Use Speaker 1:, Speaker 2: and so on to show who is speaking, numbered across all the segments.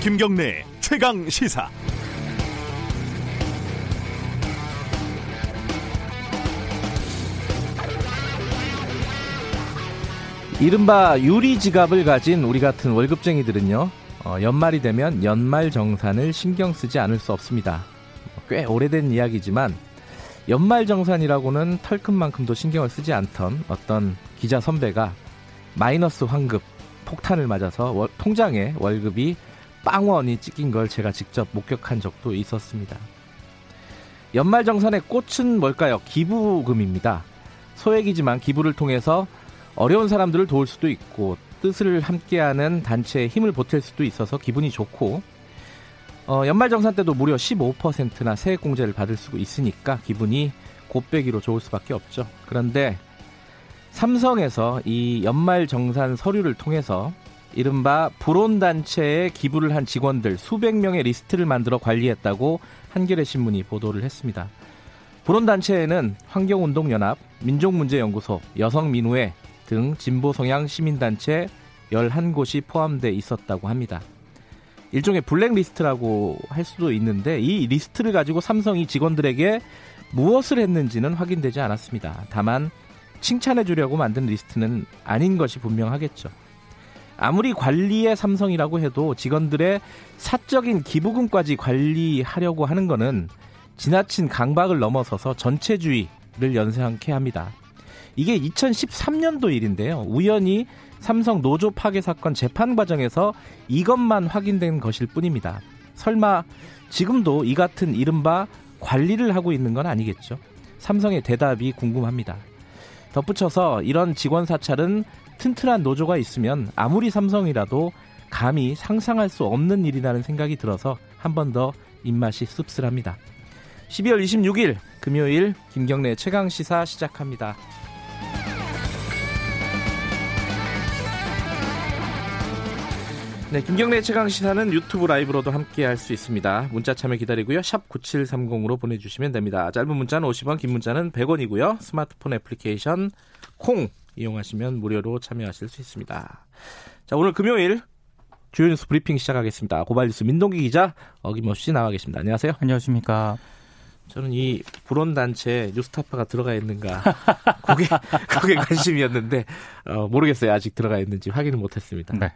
Speaker 1: 김경래 최강 시사.
Speaker 2: 이른바 유리 지갑을 가진 우리 같은 월급쟁이들은요, 어, 연말이 되면 연말 정산을 신경 쓰지 않을 수 없습니다. 꽤 오래된 이야기지만 연말 정산이라고는 털큰만큼도 신경을 쓰지 않던 어떤 기자 선배가 마이너스 환급 폭탄을 맞아서 월, 통장에 월급이 빵원이 찍힌 걸 제가 직접 목격한 적도 있었습니다. 연말 정산의 꽃은 뭘까요? 기부금입니다. 소액이지만 기부를 통해서 어려운 사람들을 도울 수도 있고 뜻을 함께하는 단체에 힘을 보탤 수도 있어서 기분이 좋고 어, 연말 정산 때도 무려 15%나 세액 공제를 받을 수 있으니까 기분이 곱빼기로 좋을 수밖에 없죠. 그런데 삼성에서 이 연말 정산 서류를 통해서 이른바 불온단체에 기부를 한 직원들 수백 명의 리스트를 만들어 관리했다고 한겨레 신문이 보도를 했습니다. 불온단체에는 환경운동연합, 민족문제연구소, 여성민우회 등 진보 성향 시민단체 11곳이 포함돼 있었다고 합니다. 일종의 블랙리스트라고 할 수도 있는데 이 리스트를 가지고 삼성이 직원들에게 무엇을 했는지는 확인되지 않았습니다. 다만 칭찬해 주려고 만든 리스트는 아닌 것이 분명하겠죠. 아무리 관리의 삼성이라고 해도 직원들의 사적인 기부금까지 관리하려고 하는 것은 지나친 강박을 넘어서서 전체주의를 연상케 합니다. 이게 2013년도 일인데요. 우연히 삼성 노조 파괴 사건 재판 과정에서 이것만 확인된 것일 뿐입니다. 설마 지금도 이 같은 이른바 관리를 하고 있는 건 아니겠죠. 삼성의 대답이 궁금합니다. 덧붙여서 이런 직원 사찰은 튼튼한 노조가 있으면 아무리 삼성이라도 감히 상상할 수 없는 일이라는 생각이 들어서 한 번 더 입맛이 씁쓸합니다. 12월 26일 금요일 김경래 최강 시사 시작합니다. 네, 김경래 최강 시사는 유튜브 라이브로도 함께 할 수 있습니다. 문자 참여 기다리고요. 샵 9730으로 보내 주시면 됩니다. 짧은 문자는 50원, 긴 문자는 100원이고요. 스마트폰 애플리케이션 콩 이용하시면 무료로 참여하실 수 있습니다. 자, 오늘 금요일 주요 뉴스 브리핑 시작하겠습니다. 고발뉴스 민동기 기자 어김없이 나와 계십니다. 안녕하세요.
Speaker 3: 안녕하십니까.
Speaker 2: 저는 이 불온 단체 뉴스타파가 들어가 있는가 그게 그게 관심이었는데 어, 모르겠어요 아직 들어가 있는지 확인을 못했습니다. 네.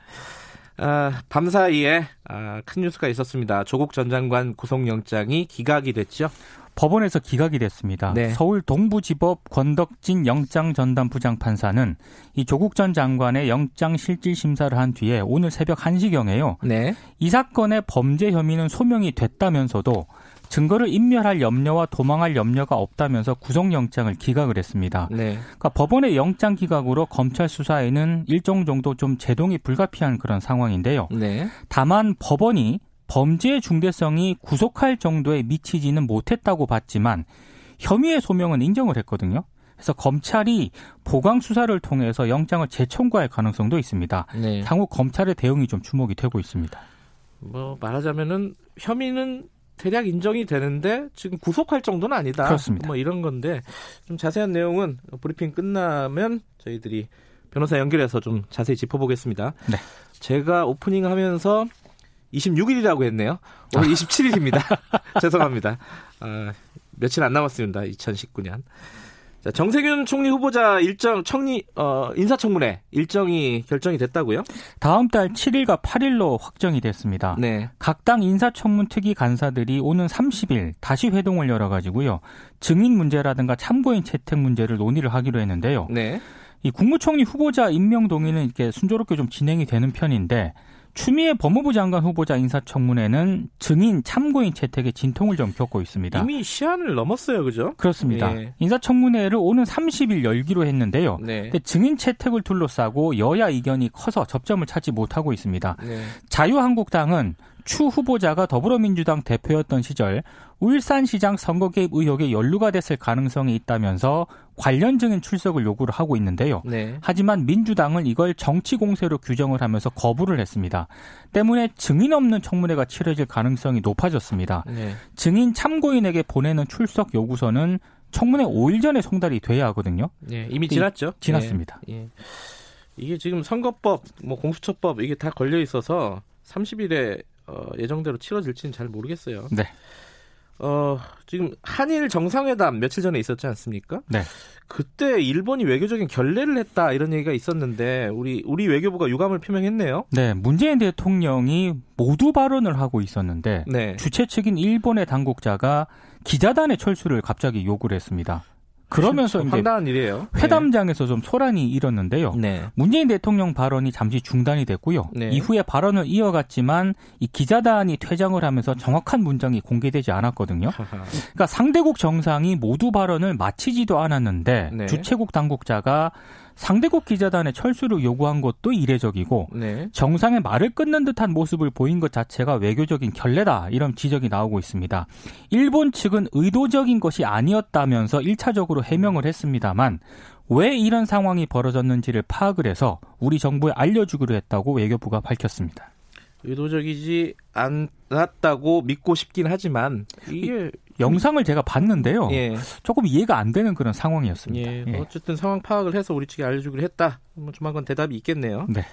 Speaker 2: 아, 밤 사이에 아, 큰 뉴스가 있었습니다. 조국 전 장관 구속영장이 기각이 됐죠.
Speaker 3: 법원에서 기각이 됐습니다. 네. 서울 동부지법 권덕진 영장 전담 부장 판사는 이 조국 전 장관의 영장 실질 심사를 한 뒤에 오늘 새벽 1시경에요. 네. 이 사건의 범죄 혐의는 소명이 됐다면서도 증거를 인멸할 염려와 도망할 염려가 없다면서 구속영장을 기각을 했습니다. 네. 그러니까 법원의 영장 기각으로 검찰 수사에는 일정 정도 좀 제동이 불가피한 그런 상황인데요. 네. 다만 법원이 범죄의 중대성이 구속할 정도에 미치지는 못했다고 봤지만 혐의의 소명은 인정을 했거든요. 그래서 검찰이 보강 수사를 통해서 영장을 재청구할 가능성도 있습니다. 네. 향후 검찰의 대응이 좀 주목이 되고 있습니다.
Speaker 2: 뭐 말하자면은 혐의는 대략 인정이 되는데 지금 구속할 정도는 아니다.
Speaker 3: 그렇습니다.
Speaker 2: 뭐 이런 건데 좀 자세한 내용은 브리핑 끝나면 저희들이 변호사 연결해서 좀 자세히 짚어보겠습니다. 네. 제가 오프닝 하면서 26일이라고 했네요. 오늘 27일입니다. 죄송합니다. 아, 며칠 안 남았습니다. 2019년. 자, 정세균 총리 후보자 일정 청리 어, 인사청문회 일정이 결정이 됐다고요?
Speaker 3: 다음 달 7일과 8일로 확정이 됐습니다. 네. 각 당 인사청문 특위 간사들이 오는 30일 다시 회동을 열어 가지고요. 증인 문제라든가 참고인 채택 문제를 논의를 하기로 했는데요. 네. 이 국무총리 후보자 임명 동의는 이렇게 순조롭게 좀 진행이 되는 편인데 추미애 법무부 장관 후보자 인사청문회는 증인 참고인 채택에 진통을 좀 겪고 있습니다.
Speaker 2: 이미 시한을 넘었어요, 그죠?
Speaker 3: 그렇습니다. 예. 인사청문회를 오는 30일 열기로 했는데요. 네. 증인 채택을 둘러싸고 여야 이견이 커서 접점을 찾지 못하고 있습니다. 네. 자유한국당은 추 후보자가 더불어민주당 대표였던 시절 울산시장 선거 개입 의혹에 연루가 됐을 가능성이 있다면서 관련 증인 출석을 요구를 하고 있는데요. 네. 하지만 민주당은 이걸 정치 공세로 규정을 하면서 거부를 했습니다. 때문에 증인 없는 청문회가 치러질 가능성이 높아졌습니다. 네. 증인 참고인에게 보내는 출석 요구서는 청문회 5일 전에 송달이 돼야 하거든요.
Speaker 2: 네, 이미 지났죠.
Speaker 3: 지났습니다. 예,
Speaker 2: 예. 이게 지금 선거법, 뭐 공수처법 이게 다 걸려 있어서 30일에 어, 예정대로 치러질지는 잘 모르겠어요. 네. 어, 지금 한일 정상회담 며칠 전에 있었지 않습니까? 네. 그때 일본이 외교적인 결례를 했다 이런 얘기가 있었는데 우리 우리 외교부가 유감을 표명했네요.
Speaker 3: 네, 문재인 대통령이 모두 발언을 하고 있었는데 네. 주최 측인 일본의 당국자가 기자단의 철수를 갑자기 요구를 했습니다. 그러면서
Speaker 2: 이제 황당한 일이에요.
Speaker 3: 회담장에서 네. 좀 소란이 일었는데요. 네. 문재인 대통령 발언이 잠시 중단이 됐고요. 네. 이후에 발언을 이어갔지만 이 기자단이 퇴장을 하면서 정확한 문장이 공개되지 않았거든요. 그러니까 상대국 정상이 모두 발언을 마치지도 않았는데 네. 주최국 당국자가 상대국 기자단의 철수를 요구한 것도 이례적이고 네. 정상의 말을 끊는 듯한 모습을 보인 것 자체가 외교적인 결례다 이런 지적이 나오고 있습니다. 일본 측은 의도적인 것이 아니었다면서 1차적으로 해명을 했습니다만 왜 이런 상황이 벌어졌는지를 파악을 해서 우리 정부에 알려주기로 했다고 외교부가 밝혔습니다.
Speaker 2: 의도적이지 않았다고 믿고 싶긴 하지만 이게
Speaker 3: 영상을 제가 봤는데요. 예. 조금 이해가 안 되는 그런 상황이었습니다.
Speaker 2: 예. 예. 어쨌든 상황 파악을 해서 우리 측에 알려주기로 했다. 뭐 조만간 대답이 있겠네요. 네.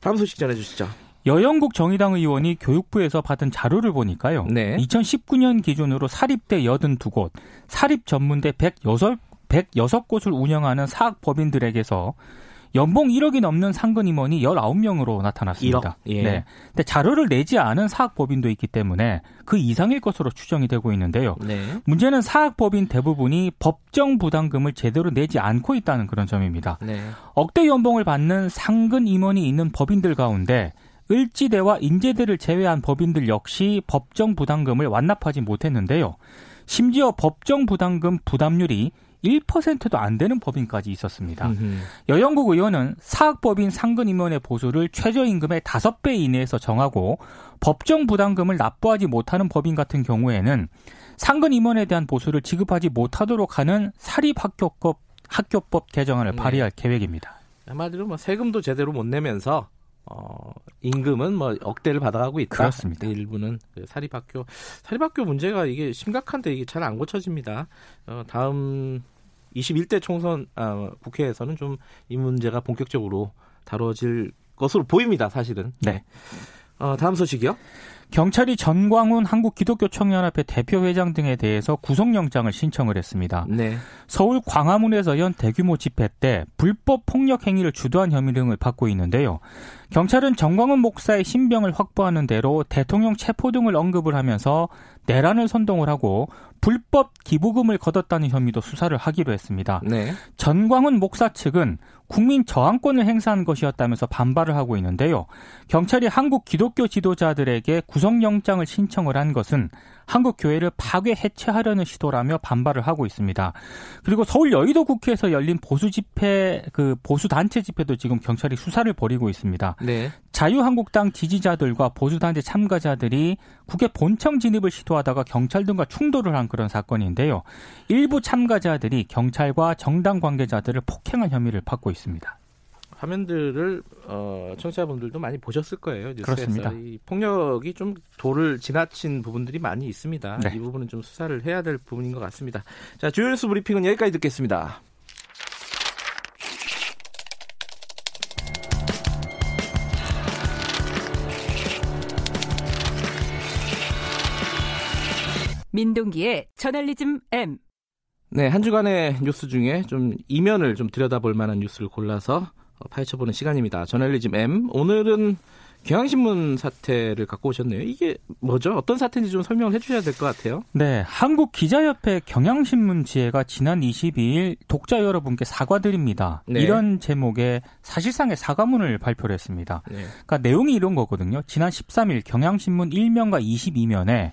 Speaker 2: 다음 소식 전해주시죠.
Speaker 3: 여영국 정의당 의원이 교육부에서 받은 자료를 보니까요. 네. 2019년 기준으로 사립대 82곳, 사립 전문대 106, 106곳을 운영하는 사학법인들에게서 연봉 1억이 넘는 상근 임원이 19명으로 나타났습니다. 1억? 예. 네. 근데 자료를 내지 않은 사학법인도 있기 때문에 그 이상일 것으로 추정이 되고 있는데요. 네. 문제는 사학법인 대부분이 법정 부담금을 제대로 내지 않고 있다는 그런 점입니다. 네. 억대 연봉을 받는 상근 임원이 있는 법인들 가운데 을지대와 인제대를 제외한 법인들 역시 법정 부담금을 완납하지 못했는데요. 심지어 법정 부담금 부담률이 1%도 안 되는 법인까지 있었습니다. 음흠. 여영국 의원은 사학법인 상근임원의 보수를 최저임금의 5배 이내에서 정하고 법정 부담금을 납부하지 못하는 법인 같은 경우에는 상근임원에 대한 보수를 지급하지 못하도록 하는 사립학교법 학교법 개정안을 네. 발의할 계획입니다.
Speaker 2: 한마디로 뭐 세금도 제대로 못 내면서 어, 임금은 뭐 억대를 받아가고 있다.
Speaker 3: 그렇습니다.
Speaker 2: 일부는 그 사립학교 사립학교 문제가 이게 심각한데 이게 잘 안 고쳐집니다. 어, 다음 21대 총선 아, 국회에서는 좀 이 문제가 본격적으로 다뤄질 것으로 보입니다. 사실은. 네. 어, 다음 소식이요.
Speaker 3: 경찰이 전광훈 한국기독교청년합회 대표회장 등에 대해서 구속영장을 신청을 했습니다. 네. 서울 광화문에서 연 대규모 집회 때 불법 폭력 행위를 주도한 혐의 등을 받고 있는데요. 경찰은 정광훈 목사의 신병을 확보하는 대로 대통령 체포 등을 언급을 하면서 내란을 선동을 하고 불법 기부금을 거뒀다는 혐의도 수사를 하기로 했습니다. 네. 전광훈 목사 측은 국민 저항권을 행사한 것이었다면서 반발을 하고 있는데요. 경찰이 한국 기독교 지도자들에게 구속영장을 신청을 한 것은 한국 교회를 파괴 해체하려는 시도라며 반발을 하고 있습니다. 그리고 서울 여의도 국회에서 열린 보수 집회 그 보수 단체 집회도 지금 경찰이 수사를 벌이고 있습니다. 네. 자유한국당 지지자들과 보수 단체 참가자들이 국회 본청 진입을 시도하다가 경찰 등과 충돌을 한 그런 사건인데요. 일부 참가자들이 경찰과 정당 관계자들을 폭행한 혐의를 받고 있습니다.
Speaker 2: 화면들을 어, 청취자분들도 많이 보셨을 거예요. 뉴스에서. 그렇습니다. 이 폭력이 좀 도를 지나친 부분들이 많이 있습니다. 네. 이 부분은 좀 수사를 해야 될 부분인 것 같습니다. 자, 주요 뉴스 브리핑은 여기까지 듣겠습니다.
Speaker 4: 민동기의 저널리즘 M.
Speaker 2: 네, 한 주간의 뉴스 중에 좀 이면을 좀 들여다볼 만한 뉴스를 골라서 어, 파헤쳐보는 시간입니다. 저널리즘 M. 오늘은 경향신문 사태를 갖고 오셨네요. 이게 뭐죠? 어떤 사태인지 좀 설명을 해주셔야 될 것 같아요.
Speaker 3: 네, 한국기자협회 경향신문 지회가 지난 22일 독자 여러분께 사과드립니다. 네. 이런 제목의 사실상의 사과문을 발표를 했습니다. 네. 그러니까 내용이 이런 거거든요. 지난 13일 경향신문 1면과 22면에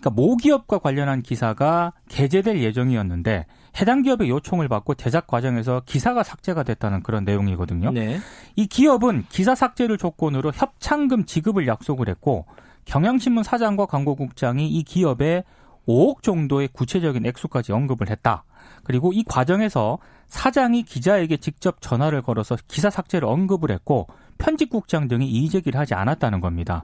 Speaker 3: 그러니까 모기업과 관련한 기사가 게재될 예정이었는데 해당 기업의 요청을 받고 제작 과정에서 기사가 삭제가 됐다는 그런 내용이거든요. 네. 이 기업은 기사 삭제를 조건으로 협찬금 지급을 약속을 했고 경향신문 사장과 광고국장이 이 기업에 5억 정도의 구체적인 액수까지 언급을 했다. 그리고 이 과정에서 사장이 기자에게 직접 전화를 걸어서 기사 삭제를 언급을 했고 편집국장 등이 이의제기를 하지 않았다는 겁니다.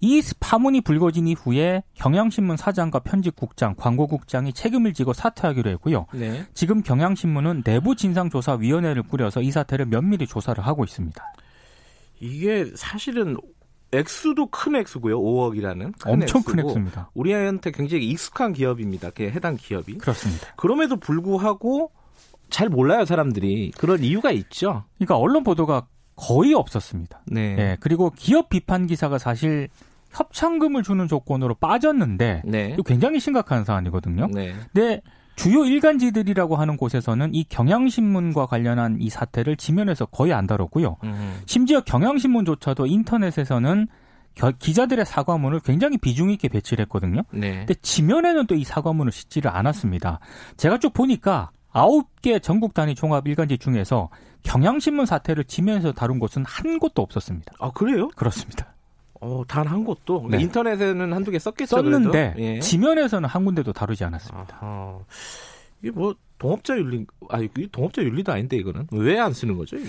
Speaker 3: 이 파문이 불거진 이후에 경향신문 사장과 편집국장, 광고국장이 책임을 지고 사퇴하기로 했고요. 네. 지금 경향신문은 내부 진상조사위원회를 꾸려서 이 사태를 면밀히 조사를 하고 있습니다.
Speaker 2: 이게 사실은 액수도 큰 액수고요. 5억이라는 큰
Speaker 3: 엄청
Speaker 2: 액수고,
Speaker 3: 큰 액수입니다.
Speaker 2: 우리한테 굉장히 익숙한 기업입니다. 그 해당 기업이.
Speaker 3: 그렇습니다.
Speaker 2: 그럼에도 불구하고 잘 몰라요 사람들이. 그런 이유가 있죠.
Speaker 3: 그러니까 언론 보도가 거의 없었습니다.
Speaker 2: 네.
Speaker 3: 네. 그리고 기업 비판 기사가 사실 협찬금을 주는 조건으로 빠졌는데 네. 이거 굉장히 심각한 사안이거든요. 네. 근데 주요 일간지들이라고 하는 곳에서는 이 경향신문과 관련한 이 사태를 지면에서 거의 안 다뤘고요. 음. 심지어 경향신문조차도 인터넷에서는 기자들의 사과문을 굉장히 비중 있게 배치를 했거든요. 네. 근데 지면에는 또 이 사과문을 싣지를 않았습니다. 제가 쭉 보니까 아홉 개 전국 단위 종합 일간지 중에서 경향신문 사태를 지면에서 다룬 곳은 한 곳도 없었습니다.
Speaker 2: 아 그래요?
Speaker 3: 그렇습니다.
Speaker 2: 어, 단 한 곳도 네. 인터넷에는 한두 개 썼겠죠.
Speaker 3: 썼는데 예. 지면에서는 한 군데도 다루지 않았습니다. 아하.
Speaker 2: 이게 뭐 동업자 윤리 아 이게 동업자 윤리도 아닌데 이거는 왜 안 쓰는 거죠 이게?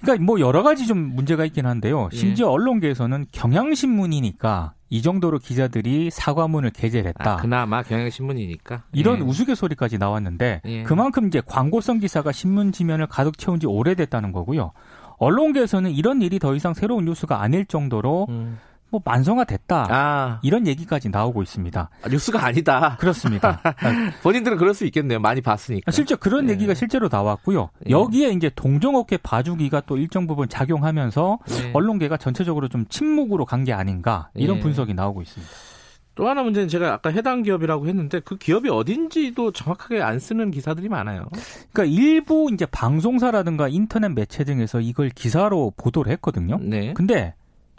Speaker 3: 그러니까 뭐 여러 가지 좀 문제가 있긴 한데요. 예. 심지어 예. 언론계에서는 경향신문이니까 이 정도로 기자들이 사과문을 게재했다. 아,
Speaker 2: 그나마 경향신문이니까
Speaker 3: 이런 예. 우스갯소리까지 나왔는데 예. 그만큼 이제 광고성 기사가 신문 지면을 가득 채운 지 오래됐다는 거고요. 언론계에서는 이런 일이 더 이상 새로운 뉴스가 아닐 정도로 음. 뭐 만성화 됐다 아. 이런 얘기까지 나오고 있습니다.
Speaker 2: 아, 뉴스가 아니다.
Speaker 3: 그렇습니다.
Speaker 2: 본인들은 그럴 수 있겠네요. 많이 봤으니까.
Speaker 3: 실제 그런 네. 얘기가 실제로 나왔고요. 네. 여기에 이제 동종업계 봐주기가 또 일정 부분 작용하면서 네. 언론계가 전체적으로 좀 침묵으로 간 게 아닌가 이런 네. 분석이 나오고 있습니다.
Speaker 2: 또 하나 문제는 제가 아까 해당 기업이라고 했는데 그 기업이 어딘지도 정확하게 안 쓰는 기사들이 많아요.
Speaker 3: 그러니까 일부 이제 방송사라든가 인터넷 매체 등에서 이걸 기사로 보도를 했거든요. 네. 근데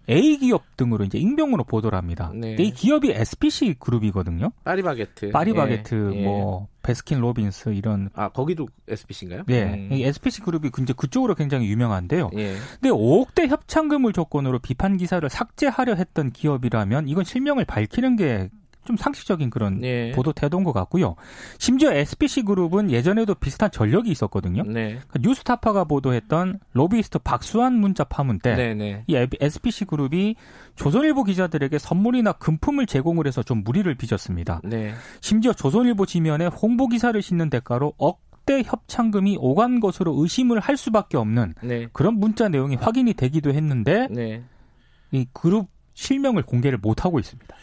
Speaker 3: A 기업 등으로 이제 익명으로 보도를 합니다. 네. 이 기업이 SPC 그룹이거든요.
Speaker 2: 파리바게트,
Speaker 3: 파리바게트, 예. 뭐 예. 베스킨 로빈스 이런
Speaker 2: 아 거기도 SPC인가요?
Speaker 3: 네, 음. SPC 그룹이 이제 그쪽으로 굉장히 유명한데요. 예. 근데 5억대 협찬금을 조건으로 비판 기사를 삭제하려 했던 기업이라면 이건 실명을 밝히는 게 좀 상식적인 그런 네. 보도 태도인 것 같고요. 심지어 SBC 그룹은 예전에도 비슷한 전력이 있었거든요. 네. 그러니까 뉴스타파가 보도했던 로비스트 박수환 문자 파문 때이 네, 네. SBC 그룹이 조선일보 기자들에게 선물이나 금품을 제공을 해서 좀 무리를 빚었습니다. 네. 심지어 조선일보 지면에 홍보 기사를 싣는 대가로 억대 협찬금이 오간 것으로 의심을 할 수밖에 없는 네. 그런 문자 내용이 확인이 되기도 했는데 네. 이 그룹 실명을 공개를 못 하고 있습니다.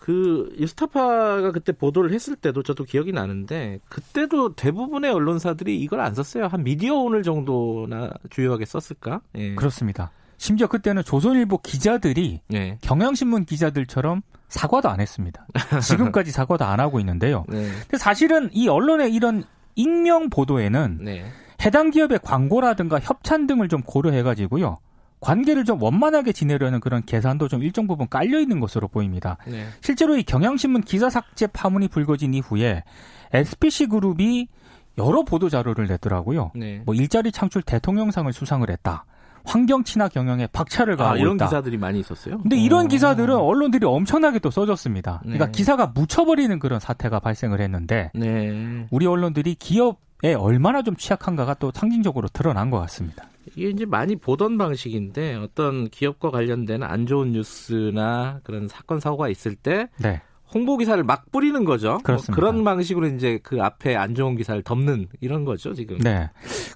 Speaker 2: 그 유스타파가 그때 보도를 했을 때도 저도 기억이 나는데 그때도 대부분의 언론사들이 이걸 안 썼어요. 한 미디어 오늘 정도나 주요하게 썼을까?
Speaker 3: 예. 그렇습니다. 심지어 그때는 조선일보 기자들이 예. 경향신문 기자들처럼 사과도 안 했습니다. 지금까지 사과도 안 하고 있는데요. 네. 근데 사실은 이 언론의 이런 익명 보도에는 네. 해당 기업의 광고라든가 협찬 등을 좀 고려해가지고요. 관계를 좀 원만하게 지내려는 그런 계산도 좀 일정 부분 깔려 있는 것으로 보입니다. 네. 실제로 이 경향신문 기사 삭제 파문이 불거진 이후에 SPC 그룹이 여러 보도 자료를 냈더라고요. 네. 뭐 일자리 창출 대통령상을 수상을 했다. 환경 친화 경영에 박차를 가하고 아,
Speaker 2: 이런
Speaker 3: 있다.
Speaker 2: 기사들이 많이 있었어요?
Speaker 3: 근데 이런 어. 기사들은 언론들이 엄청나게 또 써줬습니다. 그러니까 네. 기사가 묻혀버리는 그런 사태가 발생을 했는데 네. 우리 언론들이 기업 에 얼마나 좀 취약한가가 또 상징적으로 드러난 것 같습니다.
Speaker 2: 이게 이제 많이 보던 방식인데 어떤 기업과 관련된 안 좋은 뉴스나 그런 사건 사고가 있을 때 네. 홍보 기사를 막 뿌리는 거죠. 뭐 그렇습니다. 뭐 그런 방식으로 이제 그 앞에 안 좋은 기사를 덮는 이런 거죠, 지금.
Speaker 3: 네.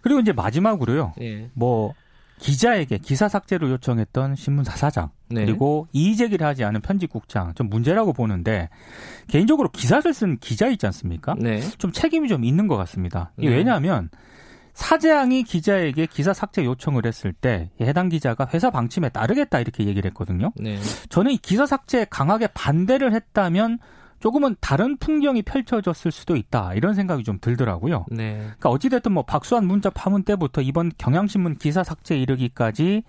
Speaker 3: 그리고 이제 마지막으로요. 예. 뭐 기자에게 기사 삭제를 요청했던 신문 사 사장 네. 그리고 이의 제기를 하지 않은 편집국장 좀 문제라고 보는데 개인적으로 기사를 쓴 기자 있지 않습니까? 네. 좀 책임이 좀 있는 것 같습니다. 네. 왜냐하면 사장이 기자에게 기사 삭제 요청을 했을 때 해당 기자가 회사 방침에 따르겠다 이렇게 얘기를 했거든요. 네. 저는 이 기사 삭제에 강하게 반대를 했다면 조금은 다른 풍경이 펼쳐졌을 수도 있다 이런 생각이 좀 들더라고요. 네. 그러니까 어찌됐든 뭐 박수환 문자 파문 때부터 이번 경향신문 기사 삭제 이르기까지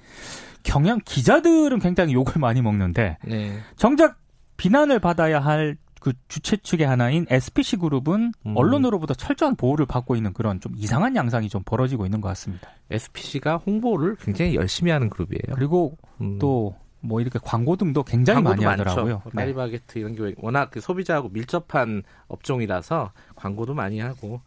Speaker 3: 경향 기자들은 굉장히 욕을 많이 먹는데 네. 정작 비난을 받아야 할 그 주최 측의 하나인 SPC 그룹은 음. 언론으로부터 철저한 보호를 받고 있는 그런 좀 이상한 양상이 좀 벌어지고 있는 것 같습니다.
Speaker 2: SPC가 홍보를 굉장히 열심히 하는 그룹이에요.
Speaker 3: 그리고 음. 또뭐 이렇게 광고 등도 굉장히 많이. 하더라고요.
Speaker 2: 네. 파리바게트 이런 게 워낙 그 소비자하고 밀접한 업종이라서 광고도 많이 하고.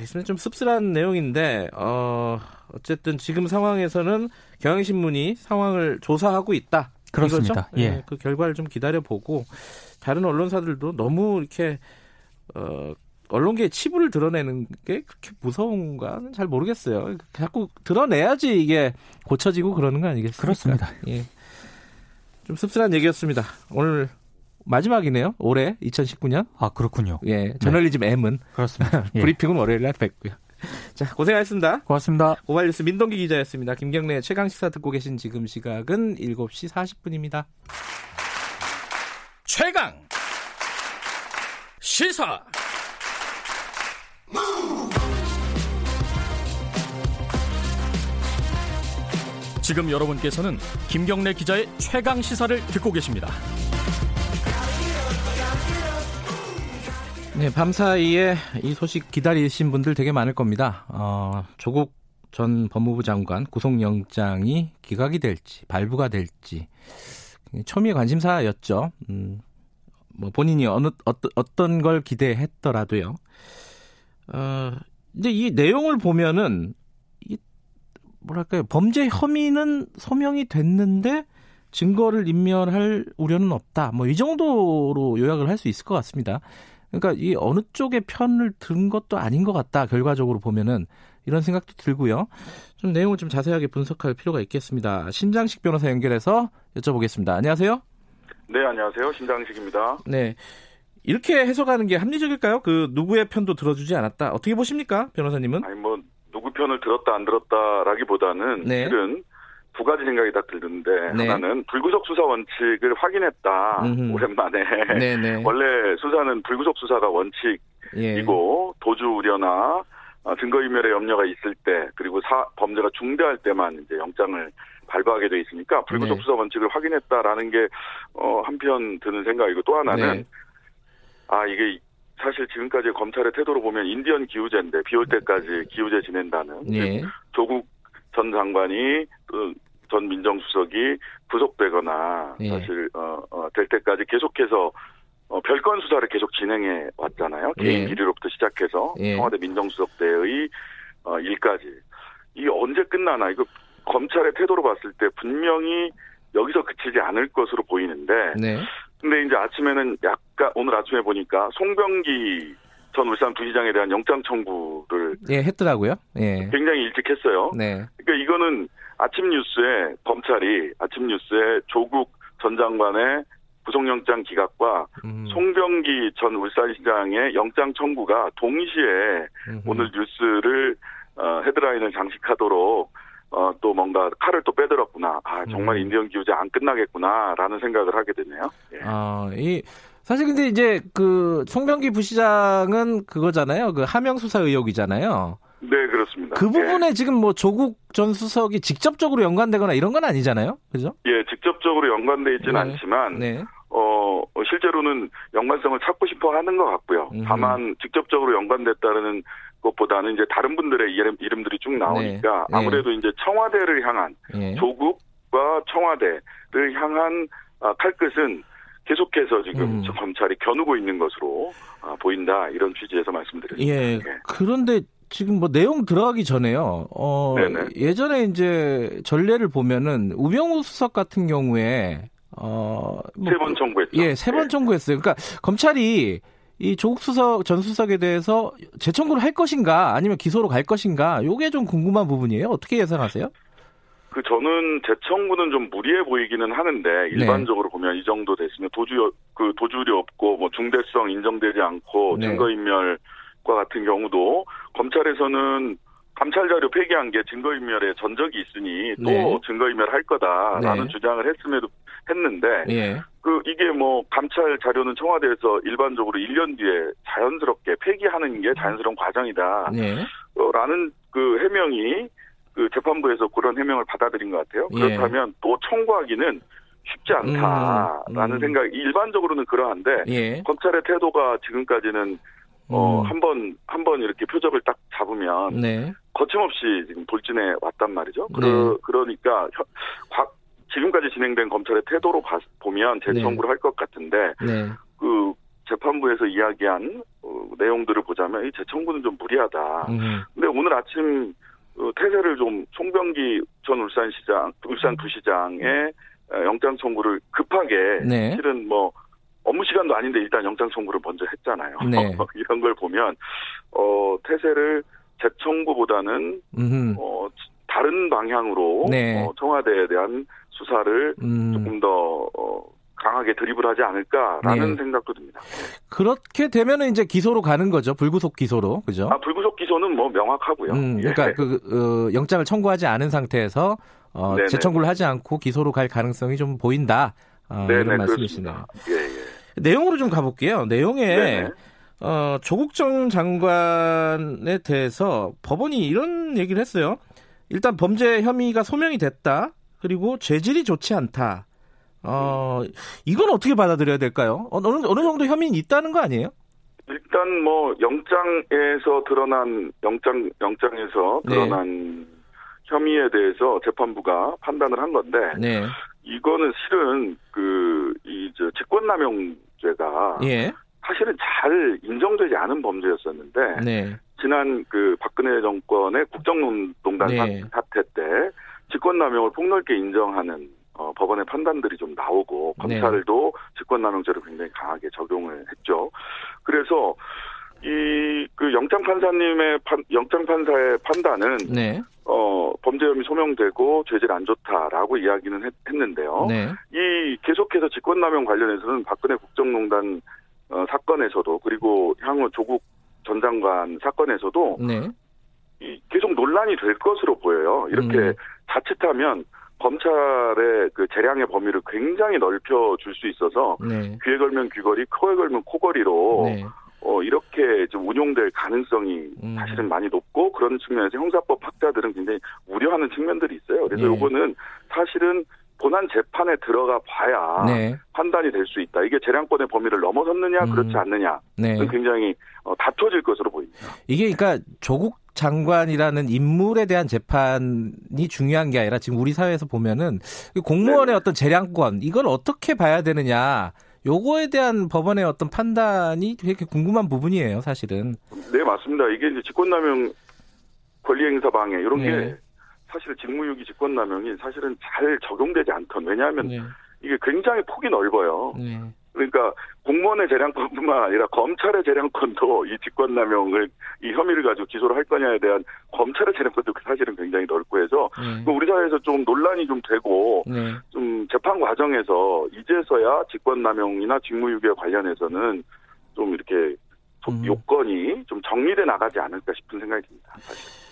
Speaker 2: 있으면 좀 씁쓸한 내용인데 어 어쨌든 지금 상황에서는 경향신문이 상황을 조사하고 있다.
Speaker 3: 그렇습니다.
Speaker 2: 예. 네, 그 결과를 좀 기다려 보고 다른 언론사들도 너무 이렇게 어 언론계의 치부를 드러내는 게 그렇게 무서운가는 잘 모르겠어요. 자꾸 드러내야지 이게 고쳐지고 그러는 거 아니겠습니까?
Speaker 3: 그렇습니다. 예.
Speaker 2: 좀 씁쓸한 얘기였습니다. 오늘 마지막이네요. 올해 2019년.
Speaker 3: 아 그렇군요.
Speaker 2: 예, 저널리즘 네. M은
Speaker 3: 그렇습니다.
Speaker 2: 예. 브리핑은 월요일 날 뵙고요. 자, 고생하셨습니다.
Speaker 3: 고맙습니다.
Speaker 2: 고발뉴스 민동기 기자였습니다. 김경래 최강 시사 듣고 계신 지금 시각은 7시 40분입니다.
Speaker 1: 최강 시사 지금 여러분께서는 김경래 기자의 최강 시사를 듣고 계십니다.
Speaker 2: 네, 밤사이에 이 소식 기다리신 분들 되게 많을 겁니다. 어, 조국 전 법무부 장관 구속영장이 기각이 될지 발부가 될지 처음에 관심사였죠. 음, 뭐 본인이 어느 어떤 어떤 걸 기대했더라도요. 어, 이제 이 내용을 보면은 이 뭐랄까요 범죄 혐의는 소명이 됐는데 증거를 인멸할 우려는 없다. 뭐 이 정도로 요약을 할 수 있을 것 같습니다. 그러니까 이 어느 쪽의 편을 든 것도 아닌 것 같다. 결과적으로 보면은 이런 생각도 들고요. 좀 내용을 좀 자세하게 분석할 필요가 있겠습니다. 신장식 변호사 연결해서 여쭤보겠습니다. 안녕하세요.
Speaker 5: 네, 안녕하세요. 신장식입니다.
Speaker 2: 네. 이렇게 해석하는 게 합리적일까요? 그 누구의 편도 들어주지 않았다. 어떻게 보십니까, 변호사님은?
Speaker 5: 아니 뭐 누구 편을 들었다 안 들었다라기보다는 네. 실은 두 가지 생각이 다 들는데 네. 하나는 불구속 수사 원칙을 확인했다. 음흠. 오랜만에 네네. 네. 원래 수사는 불구속 수사가 원칙이고 예. 도주 우려나 어, 증거인멸의 염려가 있을 때 그리고 사, 범죄가 중대할 때만 이제 영장을 발부하게 돼 있으니까 불구속 네. 수사 원칙을 확인했다라는 게 어, 한편 드는 생각이고 또 하나는 네. 아 이게 사실 지금까지 검찰의 태도로 보면 인디언 기우제인데 비올 때까지 기우제 지낸다는 네. 조국 전 장관이 전 민정수석이 구속되거나 네. 사실 어, 어, 될 때까지 계속해서 어, 별건 수사를 계속 진행해 왔잖아요. 예. 개인 비리로부터 시작해서 예. 청와대 민정수석 때의 어, 일까지. 이게 언제 끝나나 이거 검찰의 태도로 봤을 때 분명히 여기서 그치지 않을 것으로 보이는데. 네. 근데 이제 아침에는 약간 오늘 아침에 보니까 송병기 전 울산 부시장에 대한 영장 청구를
Speaker 2: 예 했더라고요. 예.
Speaker 5: 굉장히 일찍 했어요. 네. 그러니까 이거는 아침 뉴스에 검찰이 아침 뉴스에 조국 전 장관의 구속영장 기각과 음. 송병기 전 울산시장의 영장 청구가 동시에 음흠. 오늘 뉴스를 어, 헤드라인을 장식하도록 어, 또 뭔가 칼을 또 빼들었구나. 아, 정말 음. 인디언 기후제 안 끝나겠구나라는 생각을 하게 되네요. 예.
Speaker 2: 아, 이 사실 근데 이제 그 송병기 부시장은 그거잖아요. 그 하명 수사 의혹이잖아요.
Speaker 5: 네, 그렇습니다.
Speaker 2: 그 부분에 예. 지금 뭐 조국 전 수석이 직접적으로 연관되거나 이런 건 아니잖아요. 그죠?
Speaker 5: 예, 직접적으로 연관돼 있지는 네. 않지만 네. 어, 실제로는 연관성을 찾고 싶어 하는 것 같고요. 음. 다만 직접적으로 연관됐다는 것보다는 이제 다른 분들의 이름, 이름들이 쭉 나오니까 네. 아무래도 네. 이제 청와대를 향한 네. 조국과 청와대를 향한 아, 칼끝은 계속해서 지금 음. 검찰이 겨누고 있는 것으로 아, 보인다 이런 취지에서 말씀드렸습니다.
Speaker 2: 예. 예. 그런데 지금 뭐 내용 들어가기 전에요. 어, 예전에 이제 전례를 보면은 우병우 수석 같은 경우에
Speaker 5: 어, 뭐, 세번 청구했죠.
Speaker 2: 예, 세번 청구했어요. 그러니까 검찰이 이 조국 수석 전 수석에 대해서 재청구를 할 것인가 아니면 기소로 갈 것인가 요게 좀 궁금한 부분이에요. 어떻게 예상하세요?
Speaker 5: 그 저는 재청구는 좀 무리해 보이기는 하는데 네. 일반적으로 네. 보면 이 정도 됐으면 도주 그 도주율이 없고 뭐 중대성 인정되지 않고 네. 증거 인멸 과 같은 경우도 검찰에서는 감찰 자료 폐기한 게 증거인멸의 전적이 있으니 또 네. 증거인멸할 거다라는 네. 주장을 했음에도 했는데 예. 그 이게 뭐 감찰 자료는 청와대에서 일반적으로 1년 뒤에 자연스럽게 폐기하는 게 자연스러운 과정이다. 네. 어, 라는 그 해명이 그 재판부에서 그런 해명을 받아들인 것 같아요. 예. 그렇다면 또 청구하기는 쉽지 않다라는 음, 음. 생각이 일반적으로는 그러한데 예. 검찰의 태도가 지금까지는 어, 음. 한 번, 한 번 이렇게 표적을 딱 잡으면. 네. 거침없이 지금 돌진해 왔단 말이죠. 그러, 네. 그러니까, 과, 지금까지 진행된 검찰의 태도로 봐, 보면 재청구를 네. 할것 같은데, 네. 그, 재판부에서 이야기한 어, 내용들을 보자면 이 재청구는 좀 무리하다. 음. 근데 오늘 아침 어, 태세를 좀 송병기 전 울산시장, 울산 부시장의 어, 영장 청구를 급하게 네. 실은 뭐 업무 시간도 아닌데 일단 영장 청구를 먼저 했잖아요. 네. 이런 걸 보면 어 태세를 재청구보다는 어 다른 방향으로 네. 어, 청와대에 대한 수사를 음. 조금 더 어, 강하게 드립을 하지 않을까라는 네. 생각도 듭니다.
Speaker 2: 그렇게 되면은 이제 기소로 가는 거죠. 불구속 기소로. 그죠?
Speaker 5: 아, 불구속 기소는 뭐 명확하고요. 음,
Speaker 2: 그러니까 예. 그 어, 영장을 청구하지 않은 상태에서 어, 재청구를 하지 않고 기소로 갈 가능성이 좀 보인다. 어, 네네, 이런 말씀이시네요. 예, 예. 내용으로 좀 가볼게요. 내용에 네네. 어, 조국 전 장관에 대해서 법원이 이런 얘기를 했어요. 일단 범죄 혐의가 소명이 됐다. 그리고 죄질이 좋지 않다. 어, 이건 어떻게 받아들여야 될까요? 어, 어느, 어느 정도 혐의는 있다는 거 아니에요?
Speaker 5: 일단 뭐 영장에서 드러난 영장 영장에서 네. 드러난 네. 혐의에 대해서 재판부가 판단을 한 건데 네. 이거는 실은 그이 직권남용죄가 예. 사실은 잘 인정되지 않은 범죄였었는데 네. 지난 그 박근혜 정권의 국정농단 네. 사태 때 직권남용을 폭넓게 인정하는 어, 법원의 판단들이 좀 나오고 네. 검찰도 네. 직권남용죄를 굉장히 강하게 적용을 했죠. 그래서 이 그 영장 판사님의 판, 영장 판사의 판단은 네. 어 범죄 혐의 소명되고 죄질 안 좋다라고 이야기는 했, 는데요 네. 이 계속해서 직권남용 관련해서는 박근혜 국정농단 어, 사건에서도 그리고 향후 조국 전 장관 사건에서도 네. 이 계속 논란이 될 것으로 보여요. 이렇게 음. 자칫하면 검찰의 그 재량의 범위를 굉장히 넓혀 줄 수 있어서 네. 귀에 걸면 귀걸이, 코에 걸면 코걸이로 네. 어, 이렇게 좀 운용될 가능성이 음. 사실은 많이 높고 그런 측면에서 형사법 학자들은 굉장히 우려하는 측면들이 있어요. 그래서 네. 이거는 사실은 본안 재판에 들어가 봐야 네. 판단이 될 수 있다. 이게 재량권의 범위를 넘어섰느냐 음. 그렇지 않느냐 네. 굉장히 어, 다퉈질 것으로 보입니다.
Speaker 2: 이게 그러니까 조국 장관이라는 인물에 대한 재판이 중요한 게 아니라 지금 우리 사회에서 보면은 공무원의 네. 어떤 재량권 이걸 어떻게 봐야 되느냐 요거에 대한 법원의 어떤 판단이 되게 궁금한 부분이에요, 사실은.
Speaker 5: 네, 맞습니다. 이게 이제 직권남용 권리행사 방해 이런 네. 게 사실 직무유기 직권남용이 사실은 잘 적용되지 않던 왜냐하면 네. 이게 굉장히 폭이 넓어요. 네. 그러니까 공무원의 재량권뿐만 아니라 검찰의 재량권도 이 직권남용을 이 혐의를 가지고 기소를 할 거냐에 대한 검찰의 재량권도 사실은 굉장히 넓고 해서 네. 우리 사회에서 좀 논란이 좀 되고 네. 좀 재판 과정에서 이제서야 직권남용이나 직무유기에 관련해서는 좀 이렇게 음. 요건이 좀 정리돼 나가지 않을까 싶은 생각이 듭니다. 사실.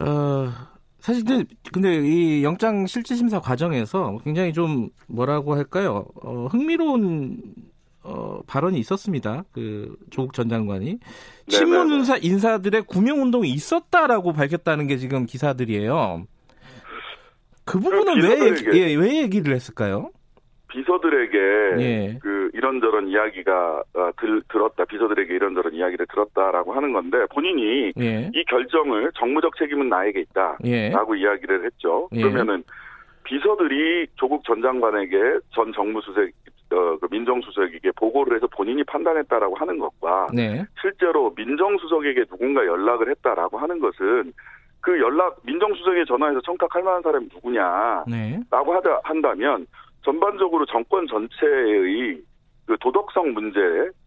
Speaker 2: 어, 사실 근데 이 영장 실질 심사 과정에서 굉장히 좀 뭐라고 할까요? 어, 흥미로운 어, 발언이 있었습니다. 그 조국 전 장관이 친문 인사 인사들의 구명 운동이 있었다라고 밝혔다는 게 지금 기사들이에요. 그 부분은 왜 얘기, 예, 왜 얘기를 했을까요?
Speaker 5: 비서들에게 예. 그 이런저런 이야기가 어, 들, 들었다 비서들에게 이런저런 이야기를 들었다라고 하는 건데 본인이 예. 이 결정을 정무적 책임은 나에게 있다라고 예. 이야기를 했죠. 예. 그러면은 비서들이 조국 전 장관에게 전 정무수석 어, 그 민정수석에게 보고를 해서 본인이 판단했다라고 하는 것과 네. 실제로 민정수석에게 누군가 연락을 했다라고 하는 것은 그 연락 민정수석에 전화해서 청탁할 만한 사람이 누구냐라고 네. 하자 한다면 전반적으로 정권 전체의 그 도덕성 문제,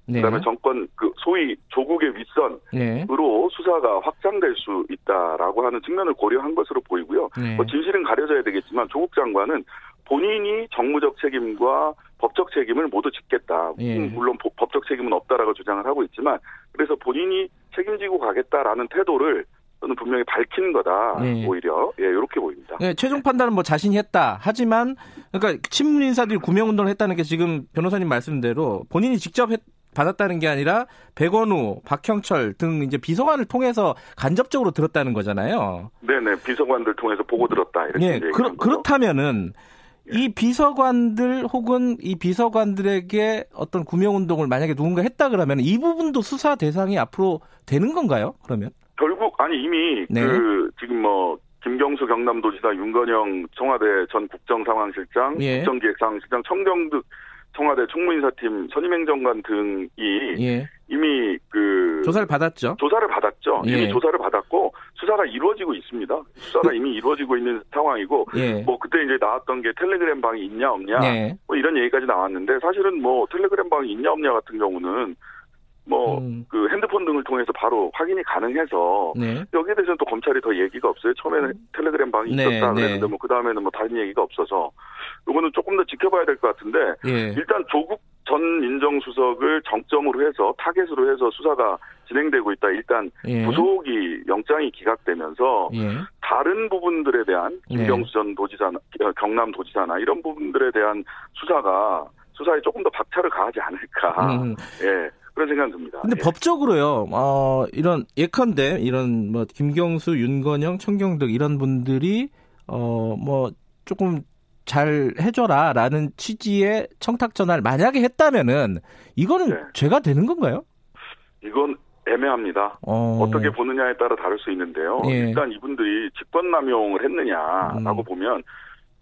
Speaker 5: 네. 그다음에 정권 그 소위 조국의 윗선으로 네. 수사가 확장될 수 있다라고 하는 측면을 고려한 것으로 보이고요. 네. 뭐 진실은 가려져야 되겠지만 조국 장관은 본인이 정무적 책임과 법적 책임을 모두 짓겠다. 예. 물론 법적 책임은 없다라고 주장을 하고 있지만 그래서 본인이 책임지고 가겠다라는 태도를 저는 분명히 밝힌 거다. 네. 오히려 예 이렇게 보입니다.
Speaker 2: 네, 최종 판단은 뭐 자신이 했다. 하지만 그러니까 친문 인사들이 구명 운동을 했다는 게 지금 변호사님 말씀대로 본인이 직접 했, 받았다는 게 아니라 백원우, 박형철 등 이제 비서관을 통해서 간접적으로 들었다는 거잖아요.
Speaker 5: 네네 비서관들 통해서 보고 들었다 이렇게. 네,
Speaker 2: 그렇, 그렇다면은 예. 이 비서관들 혹은 이 비서관들에게 어떤 구명 운동을 만약에 누군가 했다 그러면 이 부분도 수사 대상이 앞으로 되는 건가요? 그러면?
Speaker 5: 결국 아니 이미 네. 그 지금 뭐 김경수 경남도지사 윤건영 청와대 전 국정상황실장 예. 국정기획상황실장 청경득 청와대 총무인사팀 선임행정관 등이 예. 이미 그
Speaker 2: 조사를 받았죠.
Speaker 5: 조사를 받았죠. 예. 이미 조사를 받았고 수사가 이루어지고 있습니다. 수사가 그, 이미 이루어지고 있는 상황이고 예. 뭐 그때 이제 나왔던 게 텔레그램 방이 있냐 없냐 네. 뭐 이런 얘기까지 나왔는데 사실은 뭐 텔레그램 방이 있냐 없냐 같은 경우는 뭐그 음. 그 핸드폰 등을 통해서 바로 확인이 가능해서 네. 여기에 대해서는 또 검찰이 더 얘기가 없어요. 처음에는 음. 텔레그램 방이 네, 있었다 네. 그랬는데 뭐그 다음에는 뭐 다른 얘기가 없어서 이거는 조금 더 지켜봐야 될 것 같은데 예. 일단 조국 전 민정수석을 정점으로 해서 타겟으로 해서 수사가 진행되고 있다. 일단 예. 구속이 영장이 기각되면서 예. 다른 부분들에 대한 네. 김경수 전 도지사나 어, 경남 도지사나 이런 부분들에 대한 수사가 수사에 조금 더 박차를 가하지 않을까. 음. 예. 그런 생각이 듭니다.
Speaker 2: 근데
Speaker 5: 예.
Speaker 2: 법적으로요, 어, 이런 예컨대 이런 뭐 김경수, 윤건영, 청경득 이런 분들이 어, 뭐 조금 잘 해줘라 라는 취지의 청탁 전화를 만약에 했다면은 이거는 네. 죄가 되는 건가요?
Speaker 5: 이건 애매합니다. 어... 떻게 보느냐에 따라 다를 수 있는데요. 예. 일단 이분들이 직권남용을 했느냐라고 음. 보면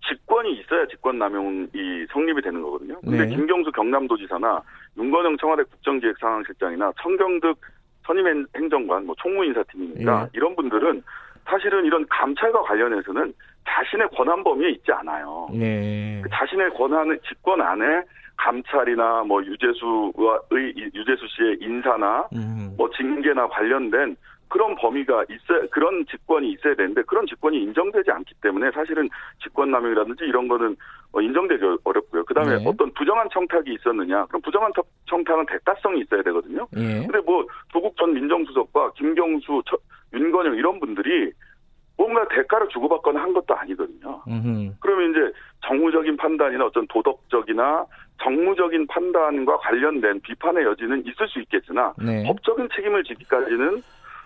Speaker 5: 직권이 있어야 직권남용이 성립이 되는 거거든요. 근데 네. 김경수 경남도지사나 윤건영 청와대 국정기획 상황실장이나 청경득 선임 행정관, 뭐 총무인사팀이니까 예. 이런 분들은 사실은 이런 감찰과 관련해서는 자신의 권한 범위에 있지 않아요. 네. 그 자신의 권한을 직권 안에 감찰이나 뭐 유재수의 유재수 씨의 인사나 음. 뭐 징계나 관련된 그런 범위가 있어 그런 직권이 있어야 되는데 그런 직권이 인정되지 않기 때문에 사실은 직권남용이라든지 이런 거는 어, 인정되기 어렵고요. 그다음에 네. 어떤 부정한 청탁이 있었느냐? 그럼 부정한 청탁은 대가성이 있어야 되거든요. 네. 근데 뭐 조국 전 민정수석과 김경수, 윤건영 이런 분들이 뭔가 대가를 주고받거나 한 것도 아니거든요. 음흠. 그러면 이제 정무적인 판단이나 어떤 도덕적이나 정무적인 판단과 관련된 비판의 여지는 있을 수 있겠으나 네. 법적인 책임을 지기까지는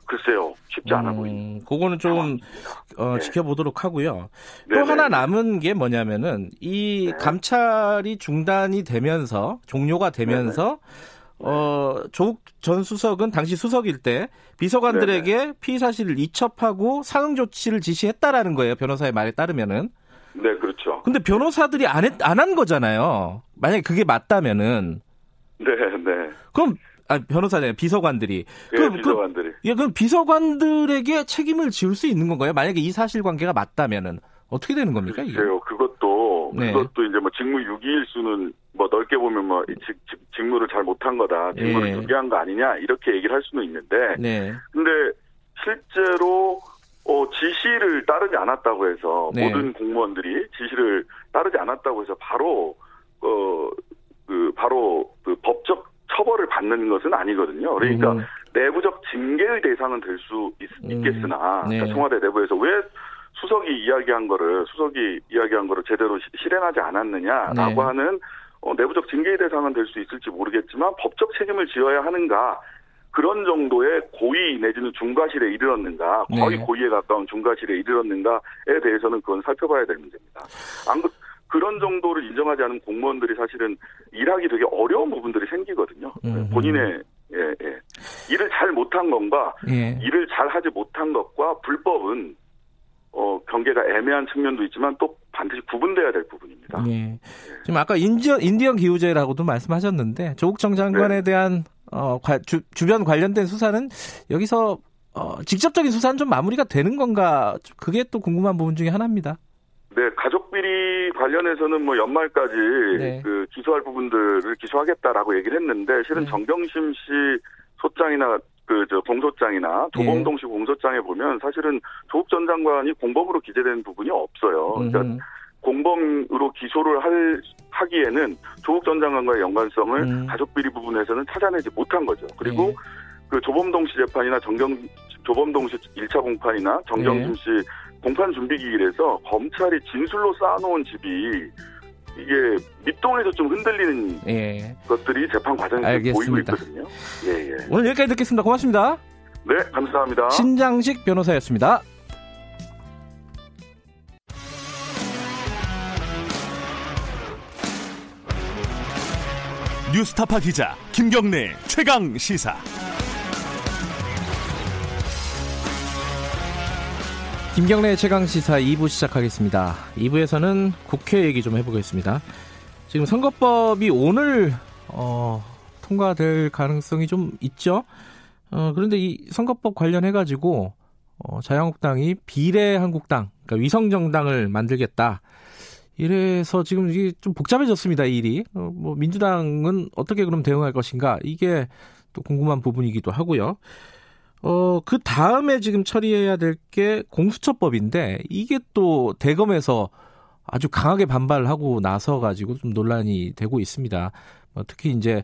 Speaker 5: 글쎄요 쉽지 않아 음, 보입니다.
Speaker 2: 그거는 좀 어, 네. 지켜보도록 하고요. 네네. 또 하나 남은 게 뭐냐면은 이 네. 감찰이 중단이 되면서 종료가 되면서 네네. 어, 조국 전 수석은 당시 수석일 때 비서관들에게 네네. 피의 사실을 이첩하고 상응 조치를 지시했다라는 거예요. 변호사의 말에 따르면은.
Speaker 5: 네, 그렇죠.
Speaker 2: 근데 변호사들이 안 했, 안한 거잖아요. 만약에 그게 맞다면은.
Speaker 5: 네, 네.
Speaker 2: 그럼 아, 변호사잖아요. 비서관들이.
Speaker 5: 네, 그럼, 그 비서관들이.
Speaker 2: 그, 예, 그럼 비서관들에게 책임을 지을 수 있는 건가요? 만약에 이 사실관계가 맞다면은 어떻게 되는 겁니까?
Speaker 5: 이게? 글쎄요. 그것도 네. 그것도 이제 뭐 직무 유기일 수는 뭐 넓게 보면 뭐 직, 직, 직무를 잘 못한 거다. 직무를 네. 유기한 거 아니냐 이렇게 얘기를 할 수는 있는데. 네. 근데 실제로 어, 지시를 따르지 않았다고 해서 네. 모든 공무원들이 지시를 따르지 않았다고 해서 바로 어, 그 바로 그 법적 처벌을 받는 것은 아니거든요. 그러니까 음. 내부적 징계의 대상은 될수 음. 있겠으나 네. 그러니까 청와대 내부에서 왜 수석이 이야기한 거를 수석이 이야기한 거를 제대로 시, 실행하지 않았느냐라고 네. 하는 어, 내부적 징계의 대상은 될 수 있을지 모르겠지만 법적 책임을 지어야 하는가 그런 정도의 고의 내지는 중과실에 이르렀는가 거의 네. 고의에 가까운 중과실에 이르렀는가에 대해서는 그건 살펴봐야 될 문제입니다. 안, 그 런 정도를 인정하지 않은 공무원들이 사실은 일하기 되게 어려운 부분들이 생기거든요. 음. 본인의 예, 예. 일을 잘 못한 건가, 예. 일을 잘 하지 못한 것과 불법은 어, 경계가 애매한 측면도 있지만 또 반드시 구분돼야 될 부분입니다. 예.
Speaker 2: 예. 지금 아까 인디언, 인디언 기후제라고도 말씀하셨는데 조국 정 장관에 네. 대한 어, 과, 주, 주변 관련된 수사는 여기서 어, 직접적인 수사는 좀 마무리가 되는 건가? 그게 또 궁금한 부분 중에 하나입니다.
Speaker 5: 네, 가족 비리 관련해서는 뭐 연말까지 네. 그 기소할 부분들을 기소하겠다라고 얘기를 했는데 실은 네. 정경심 씨 소장이나 그저 공소장이나 조범동 네. 씨 공소장에 보면 사실은 조국 전 장관이 공범으로 기재된 부분이 없어요. 그러니까 음. 공범으로 기소를 할 하기에는 조국 전 장관과의 연관성을 음. 가족 비리 부분에서는 찾아내지 못한 거죠. 그리고 네. 그 조범동 씨 재판이나 정경 조범동 씨 1차 공판이나 정경심 씨 공판 준비기일에서 검찰이 진술로 쌓아놓은 집이 이게 밑동에서 좀 흔들리는 예. 것들이 재판 과정에서 보이고 있거든요.
Speaker 2: 예, 예. 오늘 여기까지 듣겠습니다. 고맙습니다.
Speaker 5: 네, 감사합니다.
Speaker 2: 신장식 변호사였습니다.
Speaker 6: 뉴스타파 기자 김경래 최강 시사.
Speaker 2: 김경래 최강 시사 2부 시작하겠습니다. 2부에서는 국회 얘기 좀 해보겠습니다. 지금 선거법이 오늘 어, 통과될 가능성이 좀 있죠. 어, 그런데 이 선거법 관련해 가지고 어, 자유한국당이 비례한국당, 그러니까 위성정당을 만들겠다. 이래서 지금 이게 좀 복잡해졌습니다. 이 일이. 어, 뭐 민주당은 어떻게 그럼 대응할 것인가? 이게 또 궁금한 부분이기도 하고요. 어, 그 다음에 지금 처리해야 될 게 공수처법인데 이게 또 대검에서 아주 강하게 반발하고 나서 가지고 좀 논란이 되고 있습니다. 뭐 특히 이제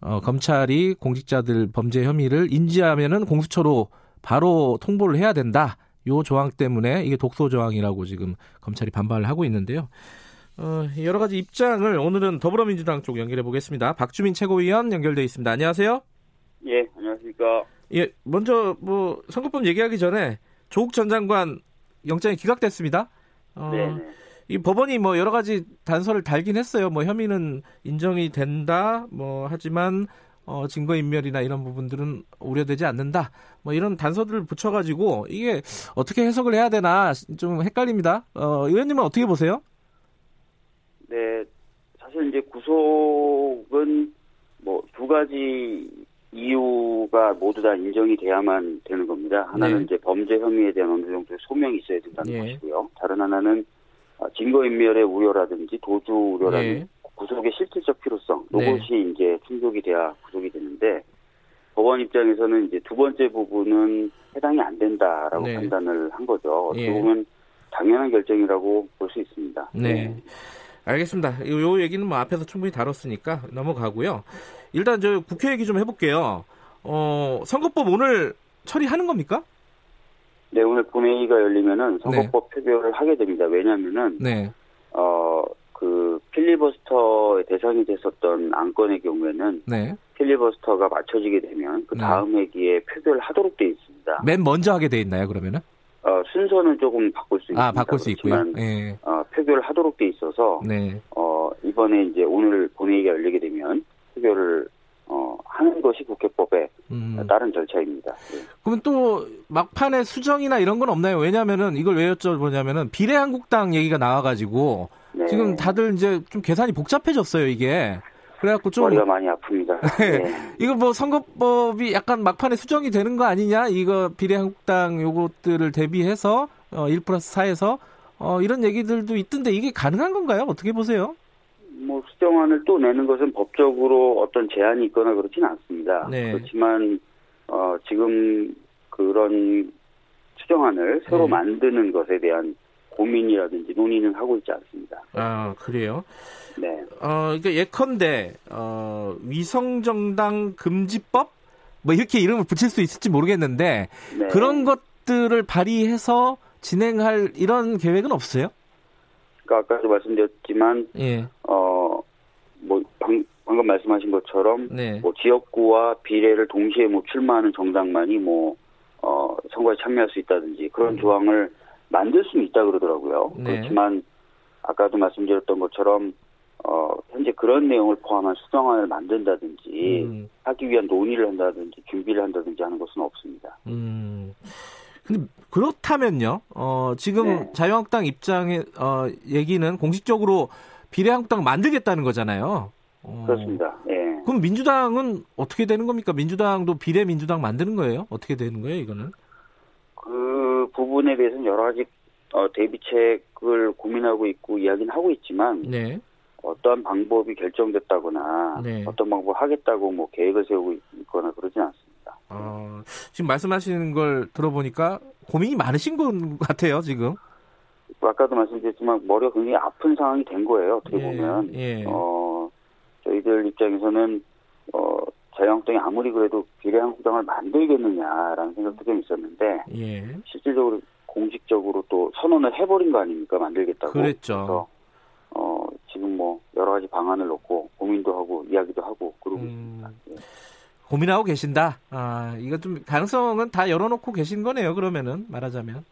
Speaker 2: 어, 검찰이 공직자들 범죄 혐의를 인지하면은 공수처로 바로 통보를 해야 된다. 요 조항 때문에 이게 독소 조항이라고 지금 검찰이 반발을 하고 있는데요. 어, 여러 가지 입장을 오늘은 더불어민주당 쪽 연결해 보겠습니다. 박주민 최고위원 연결돼 있습니다. 안녕하세요.
Speaker 7: 예, 안녕하십니까.
Speaker 2: 예, 먼저 뭐 선거법 얘기하기 전에 조국 전 장관 영장이 기각됐습니다. 어, 네. 이 법원이 뭐 여러 가지 단서를 달긴 했어요. 뭐 혐의는 인정이 된다. 뭐 하지만 어, 증거인멸이나 이런 부분들은 우려되지 않는다. 뭐 이런 단서들을 붙여가지고 이게 어떻게 해석을 해야 되나 좀 헷갈립니다. 어, 의원님은 어떻게 보세요?
Speaker 7: 네, 사실 이제 구속은 뭐 두 가지 이유가 모두 다 인정이 돼야만 되는 겁니다. 하나는 네. 이제 범죄 혐의에 대한 어느 정도의 소명이 있어야 된다는 네. 것이고요. 다른 하나는 증거인멸의 우려라든지 도주 우려라든지 네. 구속의 실질적 필요성 이것이 네. 이제 충족이 돼야 구속이 되는데 법원 입장에서는 이제 두 번째 부분은 해당이 안 된다라고 네. 판단을 한 거죠. 어떻게 예. 보면 당연한 결정이라고 볼 수 있습니다.
Speaker 2: 네. 네. 알겠습니다. 요, 요 얘기는 뭐 앞에서 충분히 다뤘으니까 넘어가고요. 일단 저 국회 얘기 좀 해볼게요. 어, 선거법 오늘 처리하는 겁니까?
Speaker 7: 네, 오늘 본회의가 열리면은 선거법 네. 표결을 하게 됩니다. 왜냐면은, 네. 어, 그 필리버스터의 대상이 됐었던 안건의 경우에는 네. 필리버스터가 맞춰지게 되면 그 네. 다음 회기에 표결을 하도록 돼 있습니다.
Speaker 2: 맨 먼저 하게 돼 있나요, 그러면은?
Speaker 7: 어, 순서는 조금 바꿀 수 있습니다.
Speaker 2: 아, 바꿀 수 있고요. 네.
Speaker 7: 어, 표결을 하도록 돼 있어서 네. 어, 이번에 이제 오늘 본회의가 열리게 되면 표결을 어, 하는 것이 국회법의 음. 다른 절차입니다. 네.
Speaker 2: 그러면 또 막판에 수정이나 이런 건 없나요? 왜냐하면은 이걸 왜 여쭤보냐면은 비례한국당 얘기가 나와가지고 네. 지금 다들 이제 좀 계산이 복잡해졌어요 이게. 그래갖고 좀
Speaker 7: 머리가 많이 아픕니다. 네.
Speaker 2: 네. 이거 뭐 선거법이 약간 막판에 수정이 되는 거 아니냐? 이거 비례한국당 요것들을 대비해서 어, 1 플러스 4에서 어, 이런 얘기들도 있던데 이게 가능한 건가요? 어떻게 보세요?
Speaker 7: 뭐 수정안을 또 내는 것은 법적으로 어떤 제한이 있거나 그렇지는 않습니다. 네. 그렇지만 어, 지금 그런 수정안을 새로 네. 만드는 것에 대한 고민이라든지 논의는 하고 있지 않습니다.
Speaker 2: 아 그래요?
Speaker 7: 네.
Speaker 2: 어, 그러니까 예컨대 어, 위성정당 금지법 뭐 이렇게 이름을 붙일 수 있을지 모르겠는데 네. 그런 것들을 발의해서 진행할 이런 계획은 없어요?
Speaker 7: 그러니까 아까도 말씀드렸지만 예. 어뭐 방금 말씀하신 것처럼 네. 뭐 지역구와 비례를 동시에 뭐 출마하는 정당만이 뭐 어, 선거에 참여할 수 있다든지 그런 음. 조항을 만들 수는 있다 그러더라고요. 네. 그렇지만 아까도 말씀드렸던 것처럼 어, 현재 그런 내용을 포함한 수정안을 만든다든지 음. 하기 위한 논의를 한다든지 준비를 한다든지 하는 것은 없습니다.
Speaker 2: 음. 근데 그렇다면요. 어, 지금 네. 자유한국당 입장의 어, 얘기는 공식적으로 비례한국당 만들겠다는 거잖아요.
Speaker 7: 어. 그렇습니다. 예.
Speaker 2: 그럼 민주당은 어떻게 되는 겁니까? 민주당도 비례 민주당 만드는 거예요? 어떻게 되는 거예요, 이거는?
Speaker 7: 그 부분에 대해서는 여러 가지 어, 대비책을 고민하고 있고 이야기는 하고 있지만 네. 어떠한 방법이 결정됐다거나 네. 어떤 방법을 하겠다고 뭐 계획을 세우고 있거나 그러진 않습니다.
Speaker 2: 어, 지금 말씀하시는 걸 들어보니까 고민이 많으신 것 같아요, 지금.
Speaker 7: 아까도 말씀드렸지만 머리가 굉장히 아픈 상황이 된 거예요. 어떻게 예, 보면 예. 어, 저희들 입장에서는 어, 자유한국당이 아무리 그래도 비례한국당을 만들겠느냐라는 생각도 좀 있었는데 예. 실질적으로 공식적으로 또 선언을 해버린 거 아닙니까 만들겠다고.
Speaker 2: 그랬죠. 그래서
Speaker 7: 어, 지금 뭐 여러 가지 방안을 놓고 고민도 하고 이야기도 하고 그러고 음, 있습니다. 예.
Speaker 2: 고민하고 계신다. 아, 이거 좀 가능성은 다 열어놓고 계신 거네요. 그러면은 말하자면.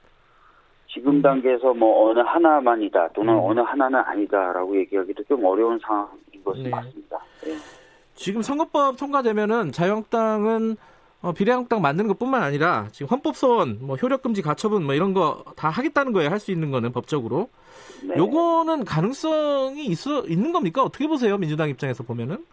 Speaker 7: 지금 음. 단계에서 뭐 어느 하나만이다 또는 음. 어느 하나는 아니다라고 얘기하기도 좀 어려운 상황인 것은 네. 맞습니다. 예.
Speaker 2: 지금 선거법 통과되면은 자유한국당은 어, 비례한국당 만드는 것뿐만 아니라 지금 헌법 소원, 뭐 효력 금지 가처분 뭐 이런 거 다 하겠다는 거예요. 할 수 있는 거는 법적으로. 네. 요거는 가능성이 있어 있는 겁니까? 어떻게 보세요? 민주당 입장에서 보면은?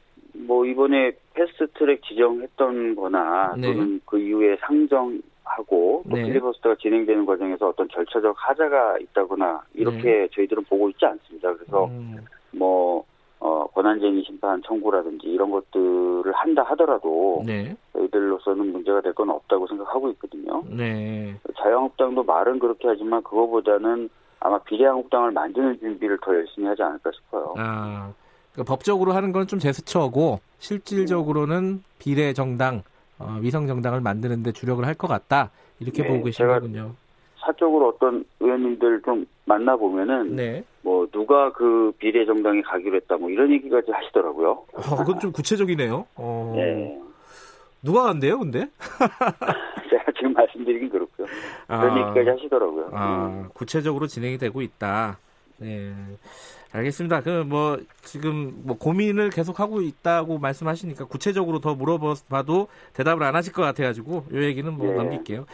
Speaker 7: 뭐 이번에 패스트트랙 지정했던 거나 네. 또는 그 이후에 상정하고 또 네. 필리버스터가 진행되는 과정에서 어떤 절차적 하자가 있다거나 이렇게 네. 저희들은 보고 있지 않습니다. 그래서 음. 뭐 어, 권한쟁의 심판 청구라든지 이런 것들을 한다 하더라도 네. 저희들로서는 문제가 될 건 없다고 생각하고 있거든요. 네. 자유한국당도 말은 그렇게 하지만 그거보다는 아마 비례한국당을 만드는 준비를 더 열심히 하지 않을까 싶어요. 아,
Speaker 2: 그러니까 법적으로 하는 건 좀 제스처고 실질적으로는 비례 정당, 어, 위성 정당을 만드는데 주력을 할 것 같다 이렇게 네, 보고 계시군요.
Speaker 7: 사적으로 어떤 의원님들 좀 만나 보면은 네. 뭐 누가 그 비례 정당에 가기로 했다 뭐 이런 얘기까지 하시더라고요.
Speaker 2: 어, 그건 좀 구체적이네요. 어... 네. 누가 간대요, 근데?
Speaker 7: 제가 지금 말씀드리긴 그렇고요. 그런 아... 얘기까지 하시더라고요.
Speaker 2: 아, 음. 구체적으로 진행이 되고 있다. 네. 알겠습니다. 그 뭐 지금 뭐 고민을 계속 하고 있다고 말씀하시니까 구체적으로 더 물어봐도 대답을 안 하실 것 같아가지고 이 얘기는 뭐 네. 넘길게요.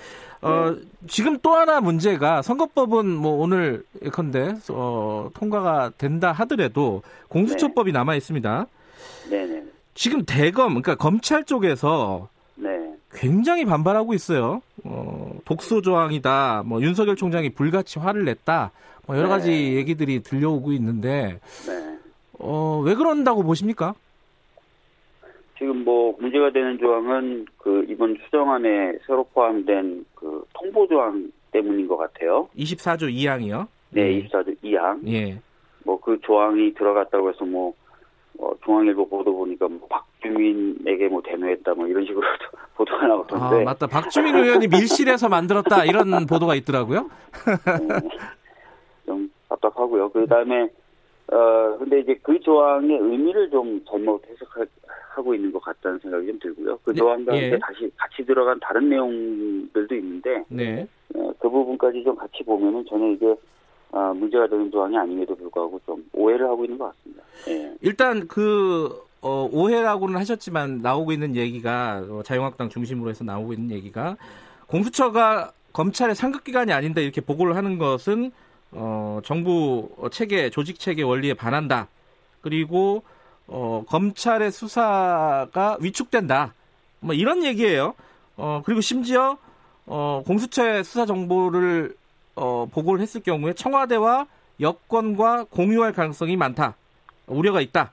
Speaker 2: 어 네. 지금 또 하나 문제가 선거법은 뭐 오늘 예컨대 어, 통과가 된다 하더라도 공수처법이 네. 남아 있습니다. 네, 네. 지금 대검 그러니까 검찰 쪽에서 네. 굉장히 반발하고 있어요. 어, 독소 조항이다. 뭐 윤석열 총장이 불같이 화를 냈다. 뭐 여러 가지 네. 얘기들이 들려오고 있는데 네. 어, 왜 그런다고 보십니까?
Speaker 7: 지금 뭐 문제가 되는 조항은 그 이번 수정안에 새로 포함된 그 통보 조항 때문인 것 같아요.
Speaker 2: 24조 2항이요?
Speaker 7: 네, 24조 2항. 예. 뭐 그 조항이 들어갔다고 해서 뭐 어, 중앙일보 보도 보니까 뭐 박주민에게 뭐 대노했다 뭐 이런 식으로 보도가 나왔던데.
Speaker 2: 아, 맞다. 박주민 의원이 밀실에서 만들었다 이런 보도가 있더라고요. 네.
Speaker 7: 좀 답답하고요. 그 다음에 어 근데 이제 그 조항의 의미를 좀 잘못 해석하고 있는 것 같다는 생각이 좀 들고요. 그 네, 조항 가운데 예. 다시 같이 들어간 다른 내용들도 있는데 네. 어, 그 부분까지 좀 같이 보면은 저는 이게 어, 문제가 되는 조항이 아님에도 불구하고 좀 오해를 하고 있는 것 같습니다. 예.
Speaker 2: 일단 그 어, 오해라고는 하셨지만 나오고 있는 얘기가 어, 자유한국당 중심으로 해서 나오고 있는 얘기가 공수처가 검찰의 상급 기관이 아닌데 이렇게 보고를 하는 것은 어, 정부 체계, 조직 체계 원리에 반한다. 그리고 어, 검찰의 수사가 위축된다. 뭐 이런 얘기예요. 어, 그리고 심지어 어, 공수처의 수사 정보를 어, 보고를 했을 경우에 청와대와 여권과 공유할 가능성이 많다. 우려가 있다.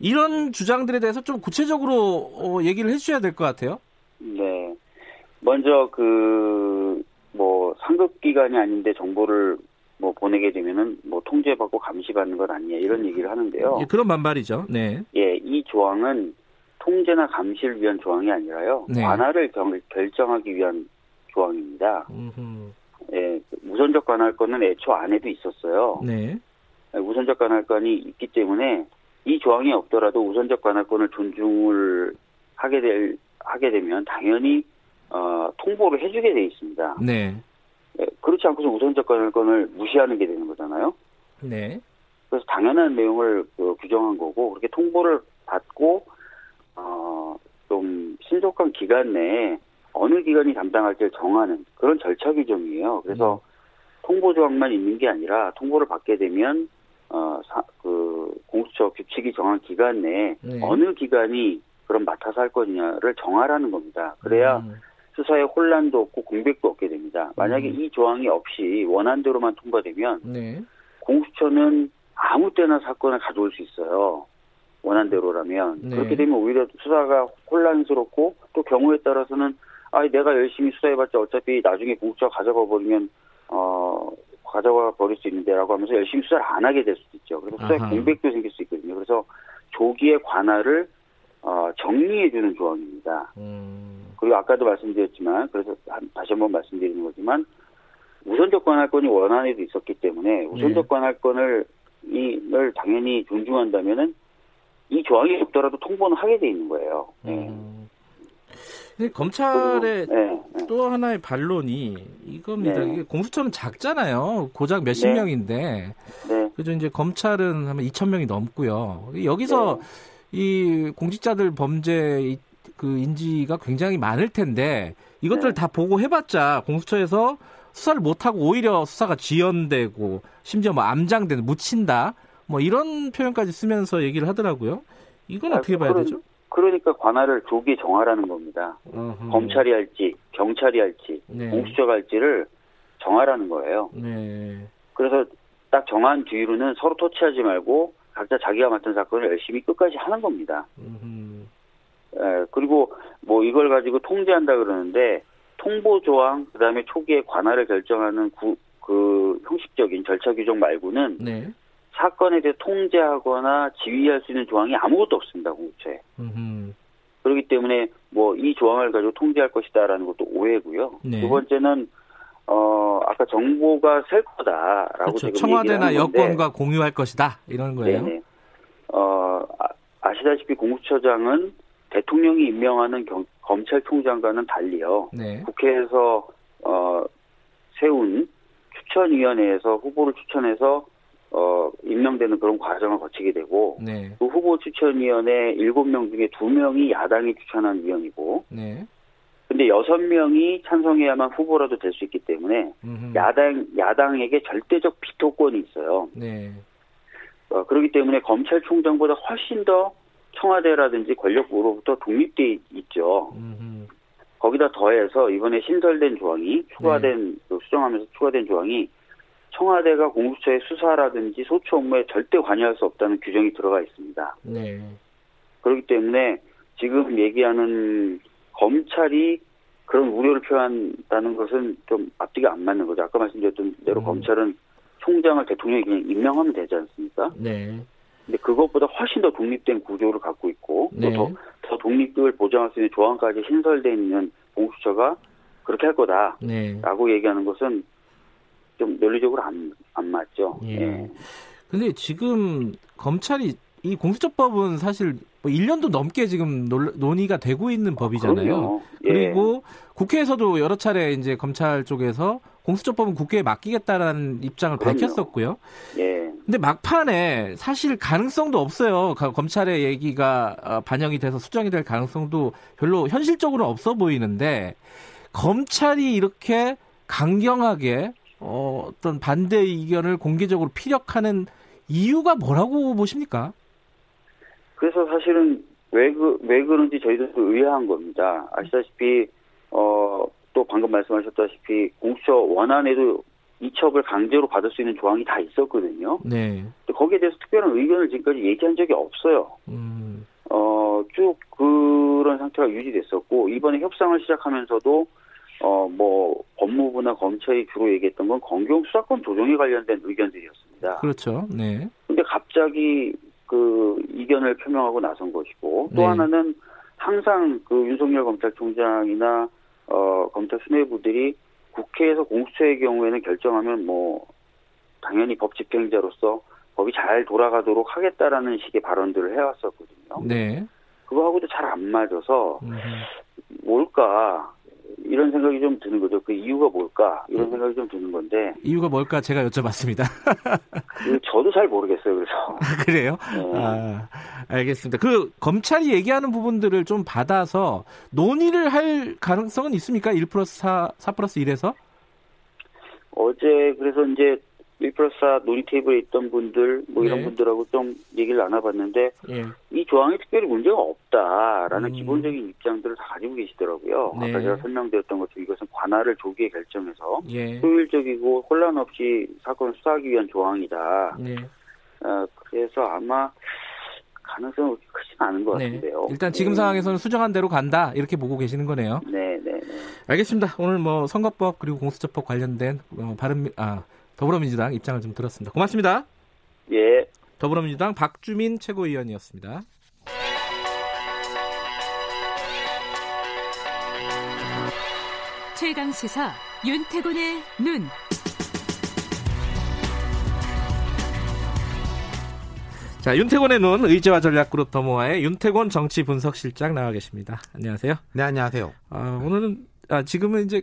Speaker 2: 이런 주장들에 대해서 좀 구체적으로 어, 얘기를 해주셔야 될 것 같아요.
Speaker 7: 네. 먼저 그 뭐 상급 기관이 아닌데 정보를 뭐 보내게 되면은 뭐 통제받고 감시받는 것 아니냐 이런 얘기를 하는데요.
Speaker 2: 예, 그런 반발이죠. 네.
Speaker 7: 예, 이 조항은 통제나 감시를 위한 조항이 아니라요. 네. 관할을 결정하기 위한 조항입니다. 음흠. 예, 우선적 관할권은 애초 안에도 있었어요. 네. 예, 우선적 관할권이 있기 때문에 이 조항이 없더라도 우선적 관할권을 존중을 하게 될 하게 되면 당연히 어, 통보를 해주게 돼 있습니다. 네. 예, 그렇지 않고서 우선적 관할권을 무시하는 게 되는 거잖아요. 네. 그래서 당연한 내용을 그, 규정한 거고 그렇게 통보를 받고 어, 좀 신속한 기간 내에 어느 기관이 담당할지를 정하는 그런 절차 규정이에요. 그래서 음. 통보 조항만 있는 게 아니라 통보를 받게 되면 어, 사, 그 공수처 규칙이 정한 기간 내에 네. 어느 기관이 그럼 맡아서 할 거냐를 정하라는 겁니다. 그래야 음. 수사에 혼란도 없고 공백도 없게 됩니다. 만약에 음. 이 조항이 없이 원안대로만 통과되면 네. 공수처는 아무 때나 사건을 가져올 수 있어요. 원안대로라면 네. 그렇게 되면 오히려 수사가 혼란스럽고 또 경우에 따라서는 아, 내가 열심히 수사해봤자 어차피 나중에 공수처 가져가 버리면 어 가져가 버릴 수 있는데라고 하면서 열심히 수사를 안 하게 될 수도 있죠. 그래서 수사에 아하. 공백도 생길 수 있거든요. 그래서 조기에 관할을 어, 정리해주는 조항입니다. 음. 그리고 아까도 말씀드렸지만 그래서 다시 한번 말씀드리는 거지만 우선적 관할권이 원안에도 있었기 때문에 우선적 네. 관할권을 이를 당연히 존중한다면은 이 조항이 없더라도 통보는 하게 돼 있는 거예요. 네.
Speaker 2: 음. 근데 검찰의 네, 네. 또 하나의 반론이 이겁니다. 네. 이게 공수처는 작잖아요. 고작 몇십 네. 명인데. 네. 그죠 이제 검찰은 하면 2천 명이 넘고요. 여기서 네. 이 공직자들 범죄 그 인지가 굉장히 많을 텐데 이것들 다 보고 해봤자 공수처에서 수사를 못하고 오히려 수사가 지연되고 심지어 뭐 암장되는 묻힌다 뭐 이런 표현까지 쓰면서 얘기를 하더라고요. 이건 아, 어떻게 봐야 그런, 되죠?
Speaker 7: 그러니까 관할을 조기 정하라는 겁니다. 어흠. 검찰이 할지 경찰이 할지 네. 공수처가 할지를 정하라는 거예요. 네. 그래서 딱 정한 뒤로는 서로 토치하지 말고 각자 자기가 맡은 사건을 열심히 끝까지 하는 겁니다. 에, 그리고 뭐 이걸 가지고 통제한다 그러는데 통보 조항 그다음에 초기에 관할을 결정하는 구, 그 형식적인 절차 규정 말고는 네. 사건에 대해 통제하거나 지휘할 수 있는 조항이 아무것도 없습니다 공수처에. 그렇기 때문에 뭐 이 조항을 가지고 통제할 것이다라는 것도 오해고요. 네. 두 번째는 어 아까 정보가 셀 거다라고 그렇죠.
Speaker 2: 청와대나 여권과 공유할 것이다 이런 거예요. 네네.
Speaker 7: 어 아, 시다시피 공수처장은 대통령이 임명하는 경, 검찰총장과는 달리요. 네. 국회에서 어 세운 추천위원회에서 후보를 추천해서 어, 임명되는 그런 과정을 거치게 되고, 네. 그 후보 추천위원회 7명 중에 2명이 야당이 추천한 위원이고, 네. 근데 6명이 찬성해야만 후보라도 될 수 있기 때문에, 음흠. 야당, 야당에게 절대적 비토권이 있어요. 네. 어, 그렇기 때문에 검찰총장보다 훨씬 더 청와대라든지 권력부로부터 독립돼 있죠. 음흠. 거기다 더해서 이번에 신설된 조항이 추가된, 네. 그 수정하면서 추가된 조항이 청와대가 공수처의 수사라든지 소추 업무에 절대 관여할 수 없다는 규정이 들어가 있습니다. 네. 그렇기 때문에 지금 얘기하는 검찰이 그런 우려를 표한다는 것은 좀 앞뒤가 안 맞는 거죠. 아까 말씀드렸던 대로 음. 검찰은 총장을 대통령이 그냥 임명하면 되지 않습니까? 네. 근데 그것보다 훨씬 더 독립된 구조를 갖고 있고 네. 더, 더 독립을 보장할 수 있는 조항까지 신설되어 있는 공수처가 그렇게 할 거다라고 네. 얘기하는 것은 좀 논리적으로 안, 안 맞죠. 예. 예.
Speaker 2: 근데 지금 검찰이 이 공수처법은 사실 뭐 1년도 넘게 지금 논의가 되고 있는 법이잖아요. 예. 그리고 국회에서도 여러 차례 이제 검찰 쪽에서 공수처법은 국회에 맡기겠다라는 입장을 그럼요. 밝혔었고요. 예. 근데 막판에 사실 가능성도 없어요. 검찰의 얘기가 어, 반영이 돼서 수정이 될 가능성도 별로 현실적으로 없어 보이는데 검찰이 이렇게 강경하게 어, 어떤 반대 의견을 공개적으로 피력하는 이유가 뭐라고 보십니까?
Speaker 7: 그래서 사실은 왜, 그, 왜 그런지 저희도 의아한 겁니다. 아시다시피, 어, 또 방금 말씀하셨다시피 공수처 원안에도 이첩을 강제로 받을 수 있는 조항이 다 있었거든요. 네. 거기에 대해서 특별한 의견을 지금까지 얘기한 적이 없어요. 음. 어, 쭉 그런 상태가 유지됐었고, 이번에 협상을 시작하면서도 어, 뭐, 법무부나 검찰이 주로 얘기했던 건 검경 수사권 조정에 관련된 의견들이었습니다.
Speaker 2: 그렇죠. 네.
Speaker 7: 근데 갑자기 그 이견을 표명하고 나선 것이고, 또 네. 하나는 항상 그 윤석열 검찰총장이나, 어, 검찰 수뇌부들이 국회에서 공수처의 경우에는 결정하면 뭐, 당연히 법 집행자로서 법이 잘 돌아가도록 하겠다라는 식의 발언들을 해왔었거든요. 네. 그거하고도 잘 안 맞아서, 음. 뭘까, 이런 생각이 좀 드는 거죠. 그 이유가 뭘까? 이런 음. 생각이 좀 드는 건데.
Speaker 2: 이유가 뭘까? 제가 여쭤봤습니다.
Speaker 7: 그 저도 잘 모르겠어요. 그래서.
Speaker 2: 아, 그래요? 네. 아, 알겠습니다. 그 검찰이 얘기하는 부분들을 좀 받아서 논의를 할 가능성은 있습니까? 1 플러스 4, 4 플러스 1에서?
Speaker 7: 어제 그래서 이제 1 플러스 4 논의 테이블에 있던 분들 뭐 이런 네. 분들하고 좀 얘기를 나눠봤는데 예. 이 조항에 특별히 문제가 없다라는 음. 기본적인 입장들을 다 가지고 계시더라고요. 네. 아까 제가 설명드렸던 것처럼 이것은 관할을 조기에 결정해서 예. 효율적이고 혼란 없이 사건을 수사하기 위한 조항이다. 네. 어, 그래서 아마 가능성은 그렇게 크지는 않은 것 네. 같은데요.
Speaker 2: 일단 지금 네. 상황에서는 수정한 대로 간다 이렇게 보고 계시는 거네요.
Speaker 7: 네, 네, 네.
Speaker 2: 알겠습니다. 오늘 뭐 선거법 그리고 공수처법 관련된 어, 발음 아 더불어민주당 입장을 좀 들었습니다. 고맙습니다.
Speaker 7: 예.
Speaker 2: 더불어민주당 박주민 최고위원이었습니다.
Speaker 4: 최강 시사 윤태곤의 눈.
Speaker 2: 자, 윤태곤의 눈 의제와 전략그룹 더모아의 윤태곤 정치 분석실장 나와 계십니다. 안녕하세요.
Speaker 8: 네, 안녕하세요.
Speaker 2: 아, 오늘은 아, 지금은 이제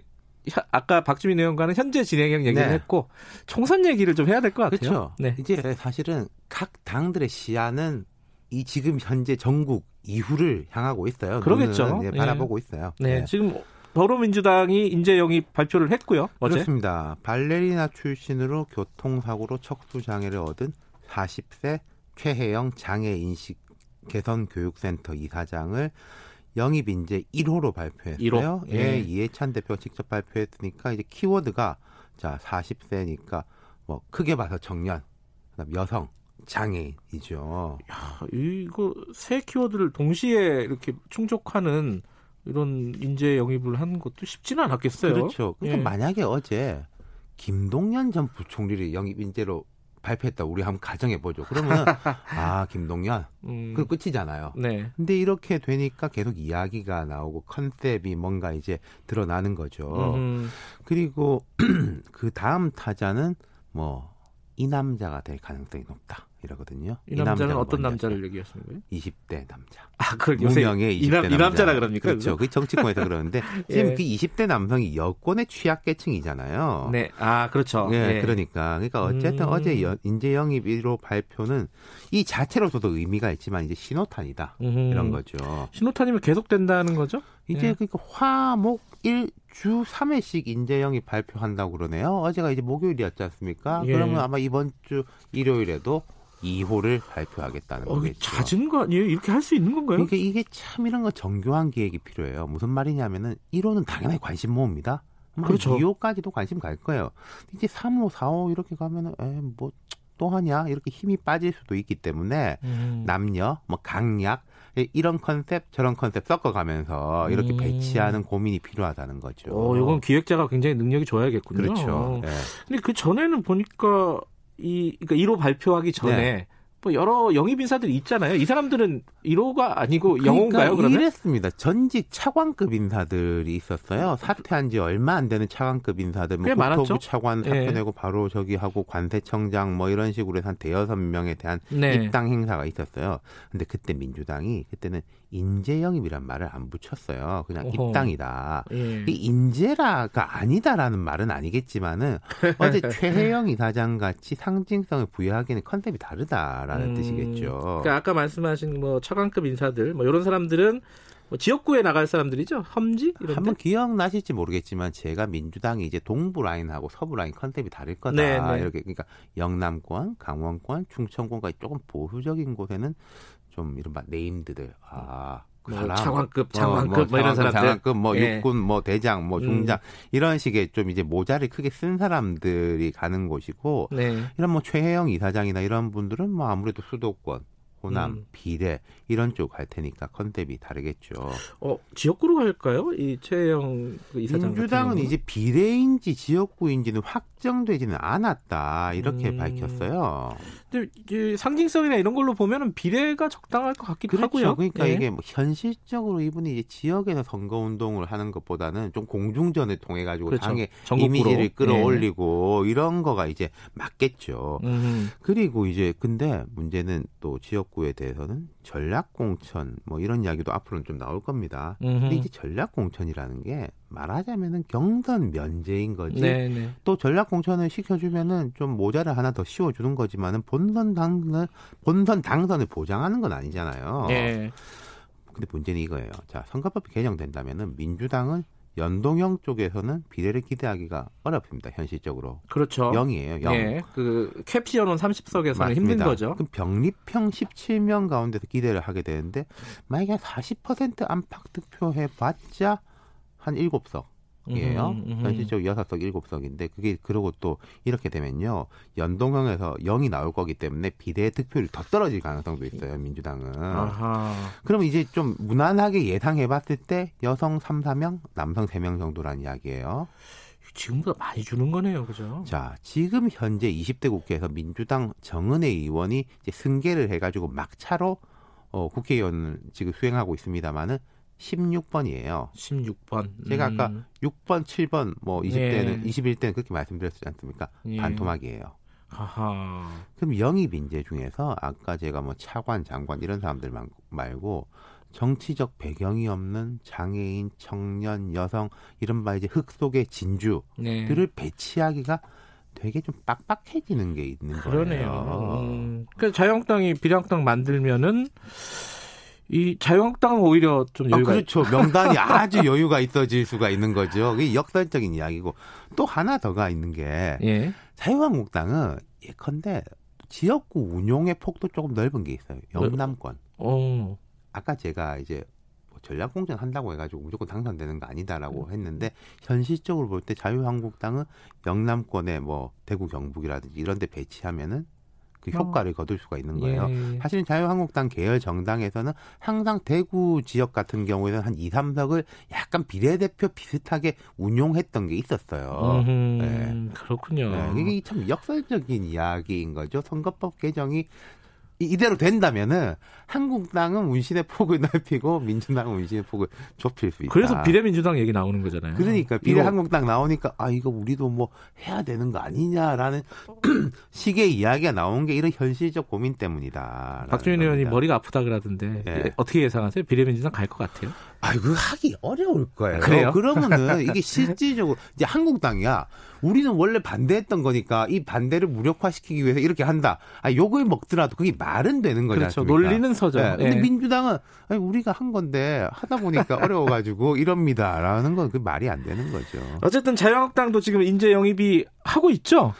Speaker 2: 아까 박주민 의원과는 현재 진행형 얘기를 네. 했고 총선 얘기를 좀 해야 될 것 같아요.
Speaker 8: 그렇죠. 네. 이제 사실은 각 당들의 시야는 이 지금 현재 전국 이후를 향하고 있어요.
Speaker 2: 그러겠죠.
Speaker 8: 네, 바라보고 있어요.
Speaker 2: 네. 네. 지금 더불어민주당이 인재 영입 발표를 했고요.
Speaker 8: 어제. 그렇습니다. 발레리나 출신으로 교통사고로 척수 장애를 얻은 40세 최혜영 장애인식 개선교육센터 이사장을 영입 인재 1호로 발표했어요. 1호? 예, 예, 이해찬 대표가 직접 발표했으니까 이제 키워드가 자 40세니까 뭐 크게 봐서 청년, 그다음 여성, 장애이죠.
Speaker 2: 야, 이거 세 키워드를 동시에 이렇게 충족하는 이런 인재 영입을 한 것도 쉽지는 않았겠어요.
Speaker 8: 그렇죠. 그러니까 예. 만약에 어제 김동연 전 부총리를 영입 인재로 발표했다 우리 한번 가정해 보죠. 그러면 아 김동연 음. 그 끝이잖아요. 네. 근데 이렇게 되니까 계속 이야기가 나오고 컨셉이 뭔가 이제 드러나는 거죠. 음. 그리고 그 다음 타자는 뭐 이 남자가 될 가능성이 높다. 이러거든요.
Speaker 2: 이, 이 남자는 어떤 남자를 얘기하시는 거예요?
Speaker 8: 20대 남자.
Speaker 2: 아, 그걸 무명의 20대
Speaker 8: 이, 남,
Speaker 2: 남자. 이 남자라 그럽니까?
Speaker 8: 그렇죠. 그 정치권에서 그러는데 지금 예. 그 20대 남성이 여권의 취약계층이잖아요.
Speaker 2: 네, 아 그렇죠.
Speaker 8: 예, 예. 그러니까 그러니까 어쨌든 음. 어제 여, 인재 영입 1호 발표는 이 자체로서도 의미가 있지만 이제 신호탄이다 음. 이런 거죠.
Speaker 2: 신호탄이면 계속된다는 거죠?
Speaker 8: 이제 예. 그러니까 화목 1주 3회씩 인재 영입 발표한다고 그러네요. 어제가 이제 목요일이었지 않습니까? 예. 그러면 아마 이번 주 일요일에도 2호를 발표하겠다는 어, 거겠죠.
Speaker 2: 잦은 거 아니에요? 이렇게 할 수 있는 건가요?
Speaker 8: 그러니까 이게 참 이런 거 정교한 계획이 필요해요. 무슨 말이냐면은 1호는 당연히 관심 모읍니다. 그렇죠. 2호까지도 관심 갈 거예요. 이제 3호, 4호 이렇게 가면은 에뭐 또 하냐 이렇게 힘이 빠질 수도 있기 때문에 음. 남녀, 뭐 강약 이런 컨셉 저런 컨셉 섞어가면서 이렇게 음. 배치하는 고민이 필요하다는 거죠.
Speaker 2: 어, 이건 기획자가 굉장히 능력이 좋아야겠군요.
Speaker 8: 그렇죠. 네.
Speaker 2: 근데 그 전에는 보니까 이 그러니까 1호 발표하기 전에 네. 뭐 여러 영입 인사들이 있잖아요. 이 사람들은 1호가 아니고 그러니까 영호인가요? 그러면
Speaker 8: 이랬습니다. 전직 차관급 인사들이 있었어요. 사퇴한 지 얼마 안 되는 차관급 인사들, 뭐 국토부 차관 사퇴되고 예. 바로 저기 하고 관세청장 뭐 이런 식으로 해서 한 대여섯 명에 대한 네. 입당 행사가 있었어요. 근데 그때 민주당이 그때는 인재 영입이란 말을 안 붙였어요. 그냥 어허. 입당이다. 예. 이 인재라가 아니다라는 말은 아니겠지만은 어제 최혜영 이사장 같이 상징성을 부여하기는 컨셉이 다르다라는 음, 뜻이겠죠.
Speaker 2: 그러니까 아까 말씀하신 뭐 차관급 인사들 뭐 이런 사람들은 뭐 지역구에 나갈 사람들이죠. 험지
Speaker 8: 이런 한번 기억나실지 모르겠지만 제가 민주당이 이제 동부 라인하고 서부 라인 컨셉이 다를 거다. 네, 네. 이렇게 그러니까 영남권, 강원권, 충청권까지 조금 보수적인 곳에는 좀 이른바 네임드들
Speaker 2: 아뭐 차관급, 장관급, 뭐, 뭐, 뭐 이런 사람들,
Speaker 8: 장관급, 뭐 예. 육군, 뭐 대장, 뭐 음. 중장 음. 이런 식의 좀 이제 모자를 크게 쓴 사람들이 가는 곳이고 네. 이런 뭐 최혜영 이사장이나 이런 분들은 뭐 아무래도 수도권 호남, 음. 비례 이런 쪽 갈 테니까 컨셉이 다르겠죠.
Speaker 2: 어 지역구로 갈까요? 이 최영 그 이사장
Speaker 8: 민주당은 이제 비례인지 지역구인지는 확정되지는 않았다 이렇게 음. 밝혔어요.
Speaker 2: 근데 상징성이나 이런 걸로 보면은 비례가 적당할 것 같기도
Speaker 8: 그렇죠.
Speaker 2: 하고요.
Speaker 8: 그러니까 예. 이게 뭐 현실적으로 이분이 이제 지역에서 선거 운동을 하는 것보다는 좀 공중전을 통해 가지고 그렇죠. 당의 전국구로. 이미지를 끌어올리고 예. 이런 거가 이제 맞겠죠. 음. 그리고 이제 근데 문제는 또 지역 지역구에 대해서는 전략공천 뭐 이런 이야기도 앞으로는 좀 나올 겁니다. 음흠. 근데 이제 전략공천이라는 게 말하자면은 경선 면제인 거지. 네네. 네. 또 전략공천을 시켜주면은 좀 모자를 하나 더 씌워주는 거지만은 본선 당선을 본선 당선을 보장하는 건 아니잖아요. 네. 근데 문제는 이거예요. 자 선거법이 개정된다면은 민주당은 연동형 쪽에서는 비례를 기대하기가 어렵습니다. 현실적으로.
Speaker 2: 그렇죠.
Speaker 8: 0이에요. 0. 예,
Speaker 2: 그 캡시언은 30석에서는 맞습니다. 힘든 거죠.
Speaker 8: 그럼 병립형 17명 가운데서 기대를 하게 되는데 만약에 40% 안팎 득표해 봤자 한 7석. 이에요. 현실적으로 여섯 석 일곱 석인데 그게 그러고 또 이렇게 되면요 연동형에서 0이 나올 거기 때문에 비례 득표율이 더 떨어질 가능성도 있어요 민주당은. 아하. 그러면 이제 좀 무난하게 예상해봤을 때 여성 3, 4명, 남성 3명 정도란 이야기예요.
Speaker 2: 지금보다 많이 주는 거네요, 그죠?
Speaker 8: 자, 지금 현재 20대 국회에서 민주당 정은혜 의원이 이제 승계를 해가지고 막차로 어, 국회의원을 지금 수행하고 있습니다만은 16번이에요.
Speaker 2: 16번.
Speaker 8: 제가 아까 6번, 음. 7번, 뭐 20대는, 예. 21대는 그렇게 말씀드렸지 않습니까? 예. 반토막이에요. 하하. 그럼 영입 인재 중에서 아까 제가 뭐 차관, 장관 이런 사람들 말고 정치적 배경이 없는 장애인, 청년, 여성 이른바 이제 흙 속의 진주들을 네. 배치하기가 되게 좀 빡빡해지는 게 있는
Speaker 2: 그러네요.
Speaker 8: 거예요.
Speaker 2: 음, 그 자유한국당이 비례한국당 만들면은 이 자유한국당은 오히려 좀 여유가
Speaker 8: 아, 그렇죠. 명단이 아주 여유가 있어질 수가 있는 거죠. 그게 역설적인 이야기고 또 하나 더가 있는 게 예. 자유한국당은 예컨대 지역구 운용의 폭도 조금 넓은 게 있어요. 영남권. 어. 아까 제가 이제 뭐 전략공천 한다고 해가지고 무조건 당선되는 거 아니다라고 했는데 현실적으로 볼 때 자유한국당은 영남권에 뭐 대구 경북이라든지 이런 데 배치하면은 그 효과를 어. 거둘 수가 있는 거예요. 예. 사실은 자유한국당 계열 정당에서는 항상 대구 지역 같은 경우에는 한 2, 3석을 약간 비례대표 비슷하게 운용했던 게 있었어요.
Speaker 2: 음, 네. 그렇군요. 네,
Speaker 8: 이게 참 역설적인 이야기인 거죠. 선거법 개정이 이대로 된다면은 한국당은 운신의 폭을 넓히고 민주당은 운신의 폭을 좁힐 수 있다.
Speaker 2: 그래서 비례민주당 얘기 나오는 거잖아요.
Speaker 8: 그러니까 비례 한국당 나오니까 아 이거 우리도 뭐 해야 되는 거 아니냐라는 식의 이야기가 나온 게 이런 현실적 고민 때문이다.
Speaker 2: 박준희 의원이 머리가 아프다 그러던데 네. 어떻게 예상하세요? 비례민주당 갈 것 같아요?
Speaker 8: 아, 이거 하기 어려울 거예요.
Speaker 2: 그래요?
Speaker 8: 그러면은 이게 실질적으로 이제 한국당이야. 우리는 원래 반대했던 거니까 이 반대를 무력화시키기 위해서 이렇게 한다. 아, 욕을 먹더라도 그게 말은 되는 거죠.
Speaker 2: 그렇죠. 논리는 서죠. 네.
Speaker 8: 근데 네. 민주당은 아니, 우리가 한 건데 하다 보니까 어려워가지고 이럽니다라는 건 그 말이 안 되는 거죠.
Speaker 2: 어쨌든 자유한국당도 지금 인재 영입이 하고 있죠.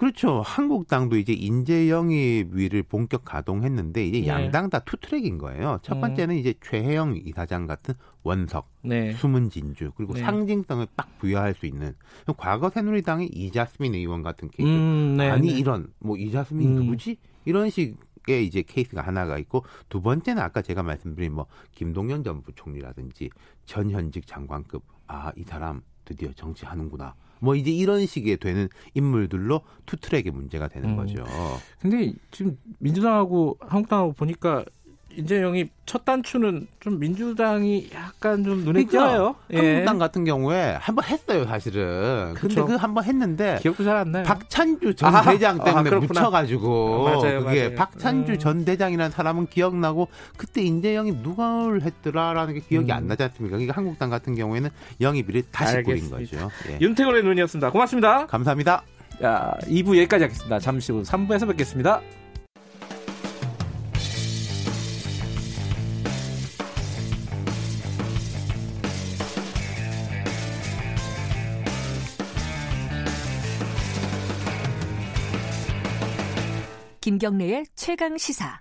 Speaker 8: 그렇죠. 한국당도 이제 인재 영입위를 본격 가동했는데 이제 네. 양당 다 two track인 거예요. 첫 음. 번째는 이제 최혜영 이사장 같은 원석, 네. 숨은 진주 그리고 네. 상징성을 빡 부여할 수 있는 과거 새누리당의 이자스민 의원 같은 케이스 음, 네, 아니 네. 이런 뭐 이자스민 음. 누구지 이런 식의 이제 케이스가 하나가 있고 두 번째는 아까 제가 말씀드린 뭐 김동연 전 부총리라든지 전 현직 장관급 아 이 사람 드디어 정치하는구나. 뭐 이제 이런 식의 되는 인물들로 투트랙의 문제가 되는 음. 거죠.
Speaker 2: 근데 지금 민주당하고 한국당하고 보니까 인재영이 첫 단추는 좀 민주당이 약간 좀 눈에 그러니까, 띄어요.
Speaker 8: 예. 한국당 같은 경우에 한번 했어요, 사실은. 그쵸. 근데 그 한번 했는데
Speaker 2: 기억도 잘 안 나요.
Speaker 8: 박찬주 전 아, 대장 아, 때문에 아, 묻혀가지고 맞아요, 그게 맞아요. 박찬주 음. 전 대장이라는 사람은 기억나고 그때 인재영이 누가 했더라라는 게 기억이 음. 안 나지 않습니까? 그러니까 한국당 같은 경우에는 영입비를 다시 뿌린 거죠.
Speaker 2: 예. 윤태곤의 눈이었습니다. 고맙습니다.
Speaker 8: 감사합니다.
Speaker 2: 자, 2부 여기까지 하겠습니다. 잠시 후 3부에서 뵙겠습니다.
Speaker 4: 김경래의 최강 시사.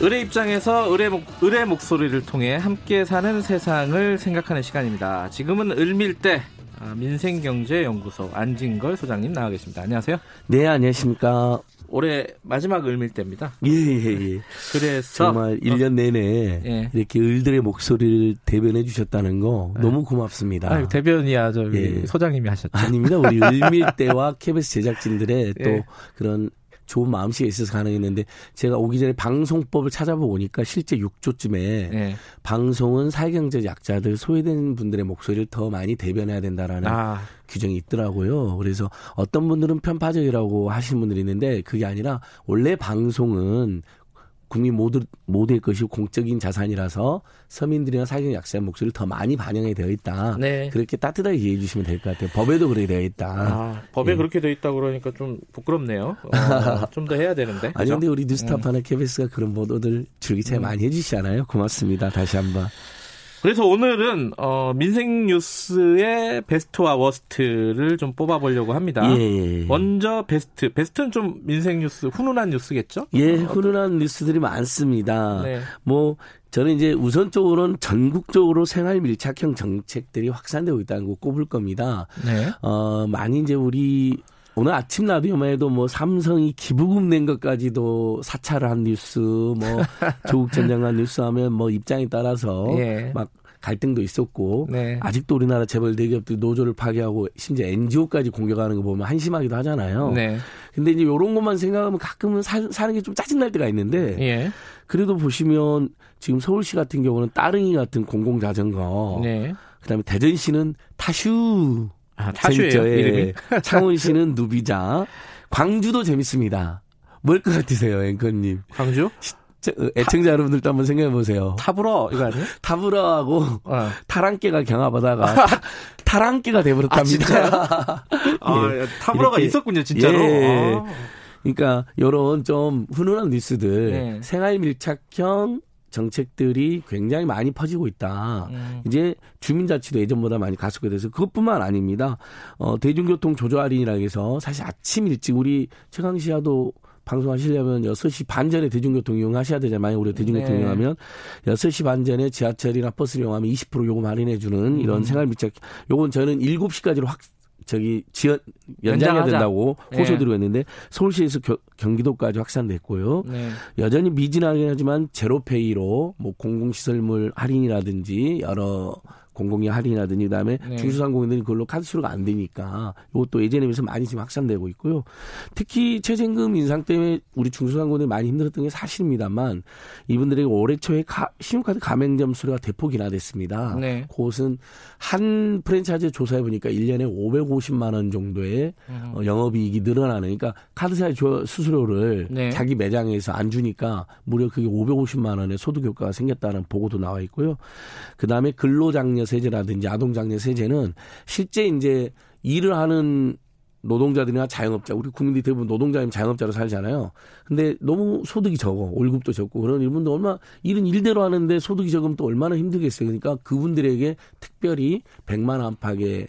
Speaker 2: 의뢰 입장에서 의뢰, 목, 의뢰 목소리를 통해 함께 사는 세상을 생각하는 시간입니다. 지금은 을밀대 아, 민생경제연구소 안진걸 소장님 나와 계십니다. 안녕하세요.
Speaker 9: 네, 안녕하십니까.
Speaker 2: 올해 마지막 을밀 때입니다.
Speaker 9: 예, 예, 예. 그래서 정말 1년 어, 내내 예. 이렇게 을들의 목소리를 대변해 주셨다는 거 예. 너무 고맙습니다.
Speaker 2: 아유, 대변이야, 저 예. 소장님이 하셨죠.
Speaker 9: 아닙니다. 우리 을밀 때와 KBS 제작진들의 또 예. 그런 좋은 마음씨가 있어서 가능했는데 제가 오기 전에 방송법을 찾아보니까 실제 6조쯤에 네. 방송은 사회경제 약자들 소외된 분들의 목소리를 더 많이 대변해야 된다라는 아. 규정이 있더라고요. 그래서 어떤 분들은 편파적이라고 하시는 분들이 있는데 그게 아니라 원래 방송은 국민 모두 모두의 것이 공적인 자산이라서 서민들이나 사회적 약자의 목소리를 더 많이 반영이 되어 있다. 네. 그렇게 따뜻하게 이해해 주시면 될 것 같아요. 법에도 그렇게 되어 있다. 아,
Speaker 2: 법에 예. 그렇게 되어 있다 그러니까 좀 부끄럽네요. 어, 좀더 해야 되는데.
Speaker 9: 아니 근데 우리 뉴스타파나 음. KBS가 그런 보도들 줄기차게 음. 많이 해주시잖아요. 고맙습니다. 다시 한번.
Speaker 2: 그래서 오늘은 어, 민생 뉴스의 베스트와 worst를 좀 뽑아보려고 합니다. 예. 먼저 베스트. 베스트는 좀 민생 뉴스 훈훈한 뉴스겠죠?
Speaker 9: 예, 훈훈한 뉴스들이 많습니다. 네. 뭐 저는 이제 우선적으로는 전국적으로 생활 밀착형 정책들이 확산되고 있다는 거 꼽을 겁니다. 네. 어, 많이 이제 우리 오늘 아침 라디오만 해도 뭐 삼성이 기부금 낸 것까지도 사찰을 한 뉴스, 뭐 조국 전 장관 뉴스 하면 뭐 입장에 따라서 예. 막 갈등도 있었고 네. 아직도 우리나라 재벌 대기업들이 노조를 파괴하고 심지어 NGO까지 공격하는 거 보면 한심하기도 하잖아요. 네. 근데 이제 이런 것만 생각하면 가끔은 사, 사는 게 좀 짜증 날 때가 있는데 예. 그래도 보시면 지금 서울시 같은 경우는 따릉이 같은 공공 자전거, 네. 그다음에 대전시는 타슈
Speaker 2: 아, 타슈예요. 이름이?
Speaker 9: 창원시는 누비자. 광주도 재밌습니다. 뭘 것 같으세요, 앵커님?
Speaker 2: 광주?
Speaker 9: 어, 애청자 여러분들도 한번 생각해 보세요.
Speaker 2: 타브러 이거 아니에요?
Speaker 9: 타브러하고 어. 타랑깨가 경합하다가 타, 랑깨가 돼버렸답니다.
Speaker 2: 아, 아 예. 타브러가 있었군요, 진짜로. 예.
Speaker 9: 아. 그러니까 이런 좀 훈훈한 뉴스들, 네. 생활 밀착형 정책들이 굉장히 많이 퍼지고 있다. 음. 이제 주민자치도 예전보다 많이 가속화돼서 그것뿐만 아닙니다. 어, 대중교통 조조 할인이라 해서 사실 아침 일찍 우리 최강시야도 방송하시려면 6시 반 전에 대중교통 이용하셔야 되잖아요. 만약 우리가 대중교통 네. 이용하면 6시 반 전에 지하철이나 버스를 이용하면 20% 요금 할인해 주는 이런 음. 생활 밀착 요건 저는 7시까지로 확 저기 지연 연장해야 된다고 네. 호소드리고 있는데 서울시에서 겨, 경기도까지 확산됐고요. 네. 여전히 미진하긴 하지만 제로페이로 뭐 공공시설물 할인이라든지 여러 공공의 할인이라든지 그다음에 네. 중소상공인들이 그걸로 카드 수료가 안 되니까 이것도 예전에 비해서 많이 지금 확산되고 있고요. 특히 최저임금 인상 때문에 우리 중소상공인들이 많이 힘들었던 게 사실입니다만 이분들에게 올해 초에 가, 신용카드 가맹점 수료가 대폭 인하됐습니다. 네. 그것은 한 프랜차이즈 조사해 보니까 1년에 550만 원 정도의 음. 어, 영업이익이 늘어나는 그러니까 카드사 수수료를 네. 자기 매장에서 안 주니까 무려 그게 550만 원의 소득 효과가 생겼다는 보고도 나와 있고요. 그다음에 근로장려 장려 세제라든지 아동 장려 세제는 실제 이제 일을 하는 노동자들이나 자영업자, 우리 국민들이 대부분 노동자이면 자영업자로 살잖아요. 근데 너무 소득이 적어. 월급도 적고. 그런 이분들 얼마, 일은 일대로 하는데 소득이 적으면 또 얼마나 힘들겠어요. 그러니까 그분들에게 특별히 100만 안팎의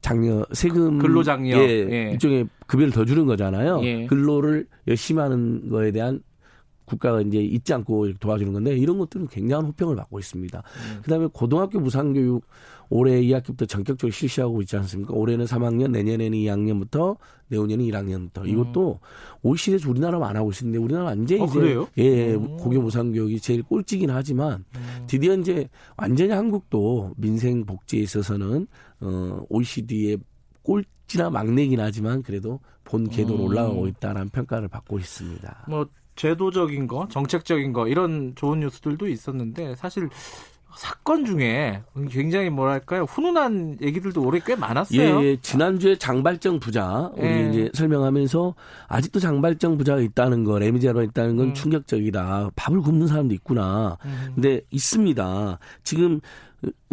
Speaker 9: 장려, 세금.
Speaker 2: 근로장려.
Speaker 9: 예, 예. 일종의 급여를 더 주는 거잖아요. 예. 근로를 열심히 하는 거에 대한 국가가 이제 잊지 않고 도와주는 건데 이런 것들은 굉장한 호평을 받고 있습니다. 음. 그다음에 고등학교 무상교육 올해 2학기부터 전격적으로 실시하고 있지 않습니까? 올해는 3학년, 내년에는 2학년부터, 내후년은 1학년부터. 음. 이것도 OECD에서 우리나라만 안 하고 있는데 우리나라 완전히 어, 이제 그래요? 예, 음. 고교 무상 교육이 제일 꼴찌긴 하지만 음. 드디어 이제 완전히 한국도 민생 복지에 있어서는 어 OECD의 꼴찌나 막내긴 하지만 그래도 본 궤도로 음. 올라가고 있다라는 평가를 받고 있습니다.
Speaker 2: 뭐 제도적인 거, 정책적인 거 이런 좋은 뉴스들도 있었는데 사실 사건 중에 굉장히 뭐랄까요 훈훈한 얘기들도 올해 꽤 많았어요.
Speaker 9: 예, 예. 지난주에 장발정 부자 우리 예. 이제 설명하면서 아직도 장발정 부자가 있다는 거, 레미제로가 있다는 건 음. 충격적이다. 밥을 굶는 사람도 있구나. 음. 근데 있습니다. 지금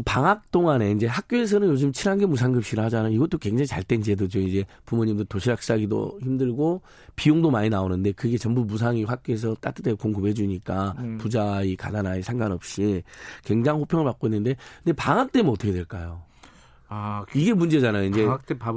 Speaker 9: 방학 동안에 이제 학교에서는 요즘 친환경 무상급식을 하잖아요. 이것도 굉장히 잘된 제도죠. 이제 부모님도 도시락 싸기도 힘들고 비용도 많이 나오는데 그게 전부 무상이 학교에서 따뜻하게 공급해 주니까 음. 부자이 가난아이 상관없이 굉장히 호평을 받고 있는데 근데 방학 때면 어떻게 될까요? 아, 이게 문제잖아요. 이제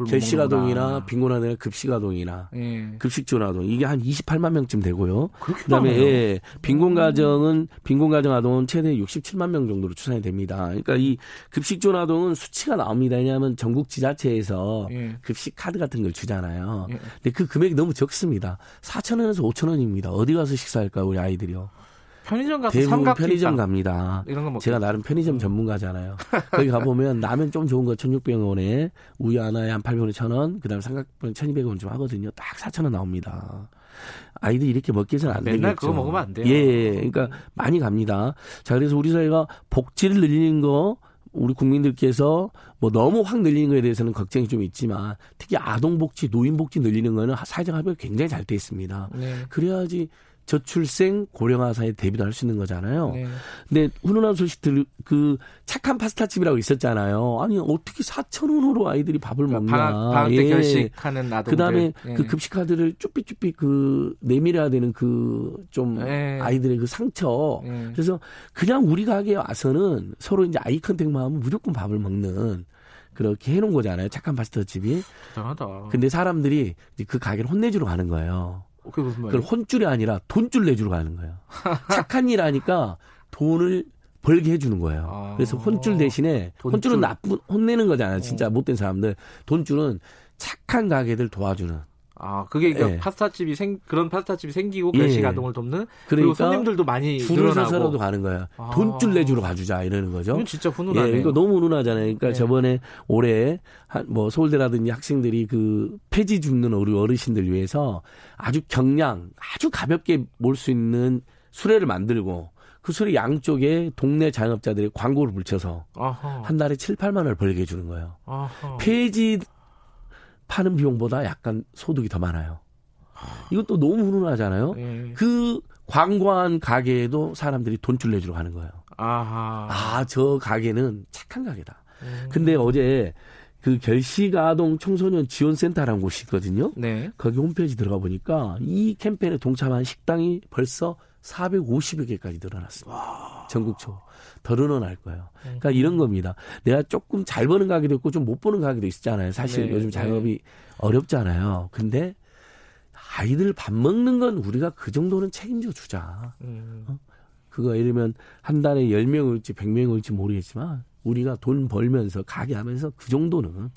Speaker 9: 결식아동이나 빈곤아동이나 급식아동이나 예. 급식존아동 이게 한 28만 명쯤 되고요. 그다음에 예, 빈곤가정은 빈곤가정 아동은 최대 67만 명 정도로 추산이 됩니다. 그러니까 이 급식존아동은 수치가 나옵니다. 왜냐하면 전국 지자체에서 예. 급식 카드 같은 걸 주잖아요. 예. 근데 그 금액이 너무 적습니다. 4천 원에서 5천 원입니다. 어디 가서 식사할까 요 우리 아이들이요.
Speaker 2: 편의점 가서
Speaker 9: 대부분 편의점 갑니다. 이런 거 제가 나름 편의점 음. 전문가잖아요. 거기 가보면 라면 좀 좋은 거 1,600원에 우유 하나에 한 800원에 1,000원, 그 다음에 삼각분 1,200원 좀 하거든요. 딱 4,000원 나옵니다. 아이들 이렇게 먹기에는 안
Speaker 2: 맨날 되겠죠. 그거 먹으면 안 돼요.
Speaker 9: 예, 예, 그러니까 많이 갑니다. 자, 그래서 우리 사회가 복지를 늘리는 거 우리 국민들께서 뭐 너무 확 늘리는 거에 대해서는 걱정이 좀 있지만 특히 아동복지, 노인복지 늘리는 거는 사회적 합의가 굉장히 잘 돼 있습니다. 네. 그래야지 저출생 고령화 사회 대비도 할 수 있는 거잖아요. 네. 근데 훈훈한 소식 들 그 착한 파스타집이라고 있었잖아요. 아니 어떻게 4천 원으로 아이들이 밥을 그러니까 먹냐.
Speaker 2: 방학, 방학 때 예. 결식하는 아동들.
Speaker 9: 그다음에 예. 그 급식 카드를 쭈삐쭈삐 그 내밀어야 되는 그좀 예. 아이들의 그 상처. 예. 그래서 그냥 우리 가게에 와서는 서로 이제 아이 컨택만 하면 무조건 밥을 먹는 그렇게 해놓은 거잖아요. 착한 파스타 집이.
Speaker 2: 대단하다.
Speaker 9: 근데 사람들이 그 가게를 혼내주러 가는 거예요.
Speaker 2: 그게 무슨 말이에요?
Speaker 9: 그걸 혼줄이 아니라 돈줄 내주러 가는 거예요. 착한 일 하니까 돈을 벌게 해주는 거예요. 아, 그래서 혼줄 대신에 돈줄. 혼줄은 나쁜 혼내는 거잖아요. 진짜 어. 못된 사람들. 돈줄은 착한 가게들 도와주는.
Speaker 2: 아, 그게 그러니까 예. 파스타집이 생 그런 파스타집이 생기고 결식 예. 아동을 돕는 그러니까 그리고 손님들도 많이
Speaker 9: 줄을 서서라도 가는 거야. 아. 돈줄 내주러 가주자 이러는 거죠.
Speaker 2: 이건 진짜 훈훈하네요.
Speaker 9: 예, 그러니까 너무 훈훈하잖아요. 그러니까 예. 저번에 올해 한뭐 서울대라든지 학생들이 그 폐지 줍는 우리 어르신들 위해서 아주 경량, 아주 가볍게 몰 수 있는 수레를 만들고 그 수레 양쪽에 동네 자영업자들이 광고를 붙여서 아하. 한 달에 7, 8만 원을 벌게 해주는 거예요. 아하. 폐지 파는 비용보다 약간 소득이 더 많아요. 이것도 너무 훈훈하잖아요. 예. 그 광고한 가게에도 사람들이 돈줄 내주러 가는 거예요. 아하. 아, 저 가게는 착한 가게다. 음. 근데 어제 그 결시가동 청소년 지원센터라는 곳이 있거든요. 네. 거기 홈페이지 들어가 보니까 이 캠페인에 동참한 식당이 벌써 450여 개까지 늘어났습니다. 와. 전국적 더 늘어날 거예요. 그러니까 이런 겁니다. 내가 조금 잘 버는 가게도 있고 좀 못 버는 가게도 있잖아요. 사실 네. 요즘 작업이 네. 어렵잖아요. 근데 아이들 밥 먹는 건 우리가 그 정도는 책임져 주자. 음. 어? 그거 예를 들면 한 달에 10명 올지 100명 올지 모르겠지만 우리가 돈 벌면서 가게 하면서 그 정도는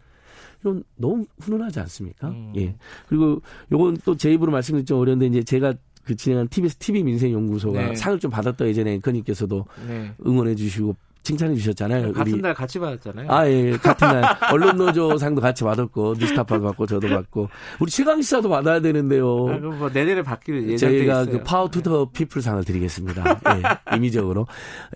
Speaker 9: 좀 너무 훈훈하지 않습니까? 음. 예. 그리고 요건 또 제 입으로 말씀드리 좀 어려운데 이제 제가 그 진행한 TBS TV 민생연구소가 네. 상을 좀 받았다 예전에 앵커님께서도 네. 응원해 주시고 칭찬해 주셨잖아요.
Speaker 2: 같은 우리. 날 같이 받았잖아요.
Speaker 9: 아, 예, 예. 같은 날. 언론노조상도 같이 받았고, 뉴스타파도 받고, 저도 받고. 우리 최강시사도 받아야 되는데요. 아,
Speaker 2: 그럼 뭐 내년에 받기로
Speaker 9: 예정돼 저희가 그 Power to the People 상을 드리겠습니다. 예, 임의적으로.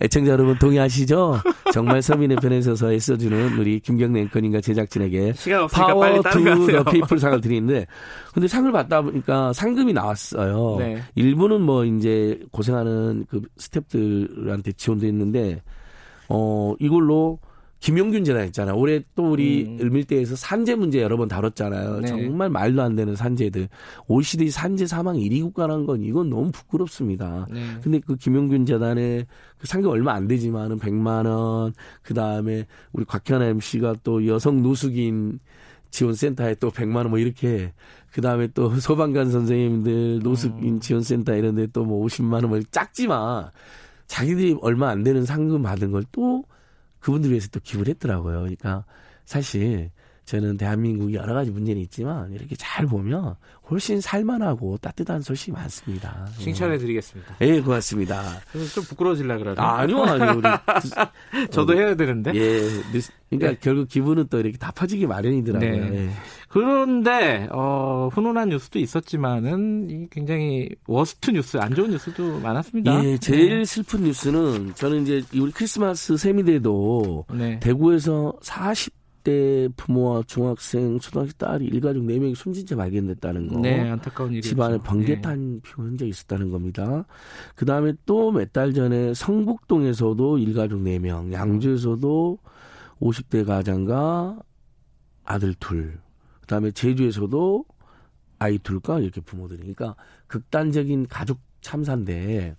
Speaker 9: 애청자 여러분 동의하시죠? 정말 서민의 편에 서서 애써주는 우리 김경래 앵커님과 제작진에게 Power to the People 상을 드리는데, 근데 상을 받다 보니까 상금이 나왔어요. 네. 일부는 뭐 이제 고생하는 그 스탭들한테 지원도 했는데, 어, 이걸로 김용균 재단 있잖아. 요 올해 또 우리 음. 을밀대에서 산재 문제 여러 번 다뤘잖아요. 네. 정말 말도 안 되는 산재들. OECD 산재 사망 1위 국가라는 건 이건 너무 부끄럽습니다. 네. 근데 그 김용균 재단에 그 상금 얼마 안 되지만은 100만 원, 그 다음에 우리 곽현아 MC가 또 여성 노숙인 지원센터에 또 100만 원 뭐 이렇게 그 다음에 또 소방관 선생님들 노숙인 음. 지원센터 이런 데 또 뭐 50만 원뭐 작지만 자기들이 얼마 안 되는 상금 받은 걸 또 그분들 위해서 또 기부를 했더라고요. 그러니까 사실 저는 대한민국이 여러 가지 문제는 있지만 이렇게 잘 보면 훨씬 살만하고 따뜻한 소식이 많습니다.
Speaker 2: 칭찬해 드리겠습니다.
Speaker 9: 예, 고맙습니다.
Speaker 2: 좀 부끄러워질라 그러네.
Speaker 9: 아, 아니요, 아니요.
Speaker 2: 우리 저도 어, 해야 되는데.
Speaker 9: 예. 그러니까 네. 결국 기분은 또 이렇게 다 퍼지기 마련이더라고요. 네. 예.
Speaker 2: 그런데 어, 훈훈한 뉴스도 있었지만은 굉장히 워스트 뉴스, 안 좋은 뉴스도 많았습니다.
Speaker 9: 예, 제일 네. 슬픈 뉴스는 저는 이제 우리 크리스마스 세미대도 네. 대구에서 40 20대 부모와 중학생, 초등학생 딸이 일가족 4명이 숨진 채 발견됐다는 거.
Speaker 2: 네, 안타까운 일이죠.
Speaker 9: 집안에 번개탄 네. 피고 현재 있었다는 겁니다. 그 다음에 또 몇 달 전에 성북동에서도 일가족 4명, 양주에서도 50대 가장과 아들 둘, 그 다음에 제주에서도 아이 둘과 이렇게 부모들이. 그러니까 극단적인 가족 참사인데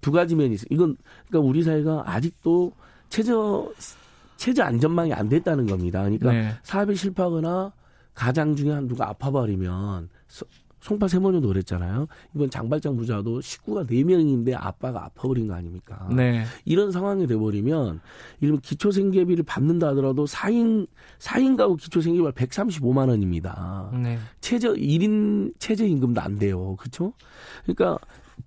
Speaker 9: 두 가지 면이 있어요. 이건, 그러니까 우리 사회가 아직도 최저 체제 안전망이 안 됐다는 겁니다. 그러니까 네. 사업이 실패하거나 가장 중에 한 누가 아파버리면 송파 세모녀도 그랬잖아요. 이번 장발장 부자도 식구가 4명인데 아빠가 아파버린 거 아닙니까? 네. 이런 상황이 돼버리면 이러면 기초생계비를 받는다 하더라도 4인, 4인 가구 기초생계비가 135만 원입니다. 네. 최저 1인 최저임금도 안 돼요. 그렇죠? 그러니까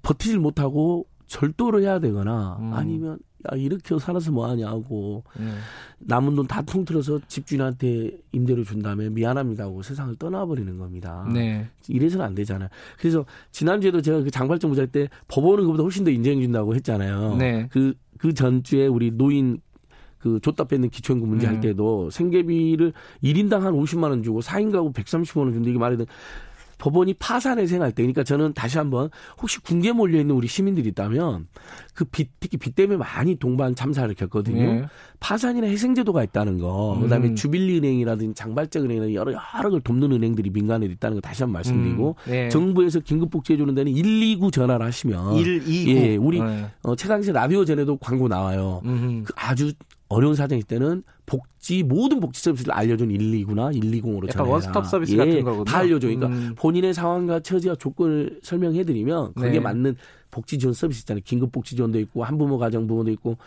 Speaker 9: 버티질 못하고 절도를 해야 되거나 음. 아니면 야 이렇게 살아서 뭐하냐고 음. 남은 돈 다 통틀어서 집주인한테 임대료 준 다음에 미안합니다 하고 세상을 떠나버리는 겁니다. 네. 이래서는 안 되잖아요. 그래서 지난주에도 제가 그 장발장 부자할 때 법원은 그보다 훨씬 더 인정해 준다고 했잖아요. 네. 그, 그 전주에 우리 노인 그 줬다 뺏는 기초임금 문제 음. 할 때도 생계비를 1인당 한 50만 원 주고 4인 가구 130만 원 준다 이게 말이 돼. 법원이 파산에 생할 때, 그러니까 저는 다시 한번 혹시 궁계 몰려 있는 우리 시민들이 있다면 그 빚, 특히 빚 때문에 많이 동반 참사를 겪거든요. 네. 파산이나 해생제도가 있다는 거, 그다음에 음. 주빌리 은행이라든지 장발적 은행이나 여러 여러 걸 돕는 은행들이 민간에 있다는 거 다시 한번 말씀드리고 음. 네. 정부에서 긴급 복지해 주는 데는 129 전화를 하시면
Speaker 2: 129
Speaker 9: 예, 우리 네. 어, 최강시 라디오 전에도 광고 나와요. 그 아주 어려운 사정일 때는 복지 모든 복지 서비스를 알려준 129나 120으로
Speaker 2: 전해라. 원스톱 서비스 예, 같은 거군요.
Speaker 9: 다 알려줘. 그러니까 음. 본인의 상황과 처지와 조건을 설명해드리면 그게 네. 맞는 복지 지원 서비스 있잖아요. 긴급 복지 지원도 있고 한부모 가정 부모도 있고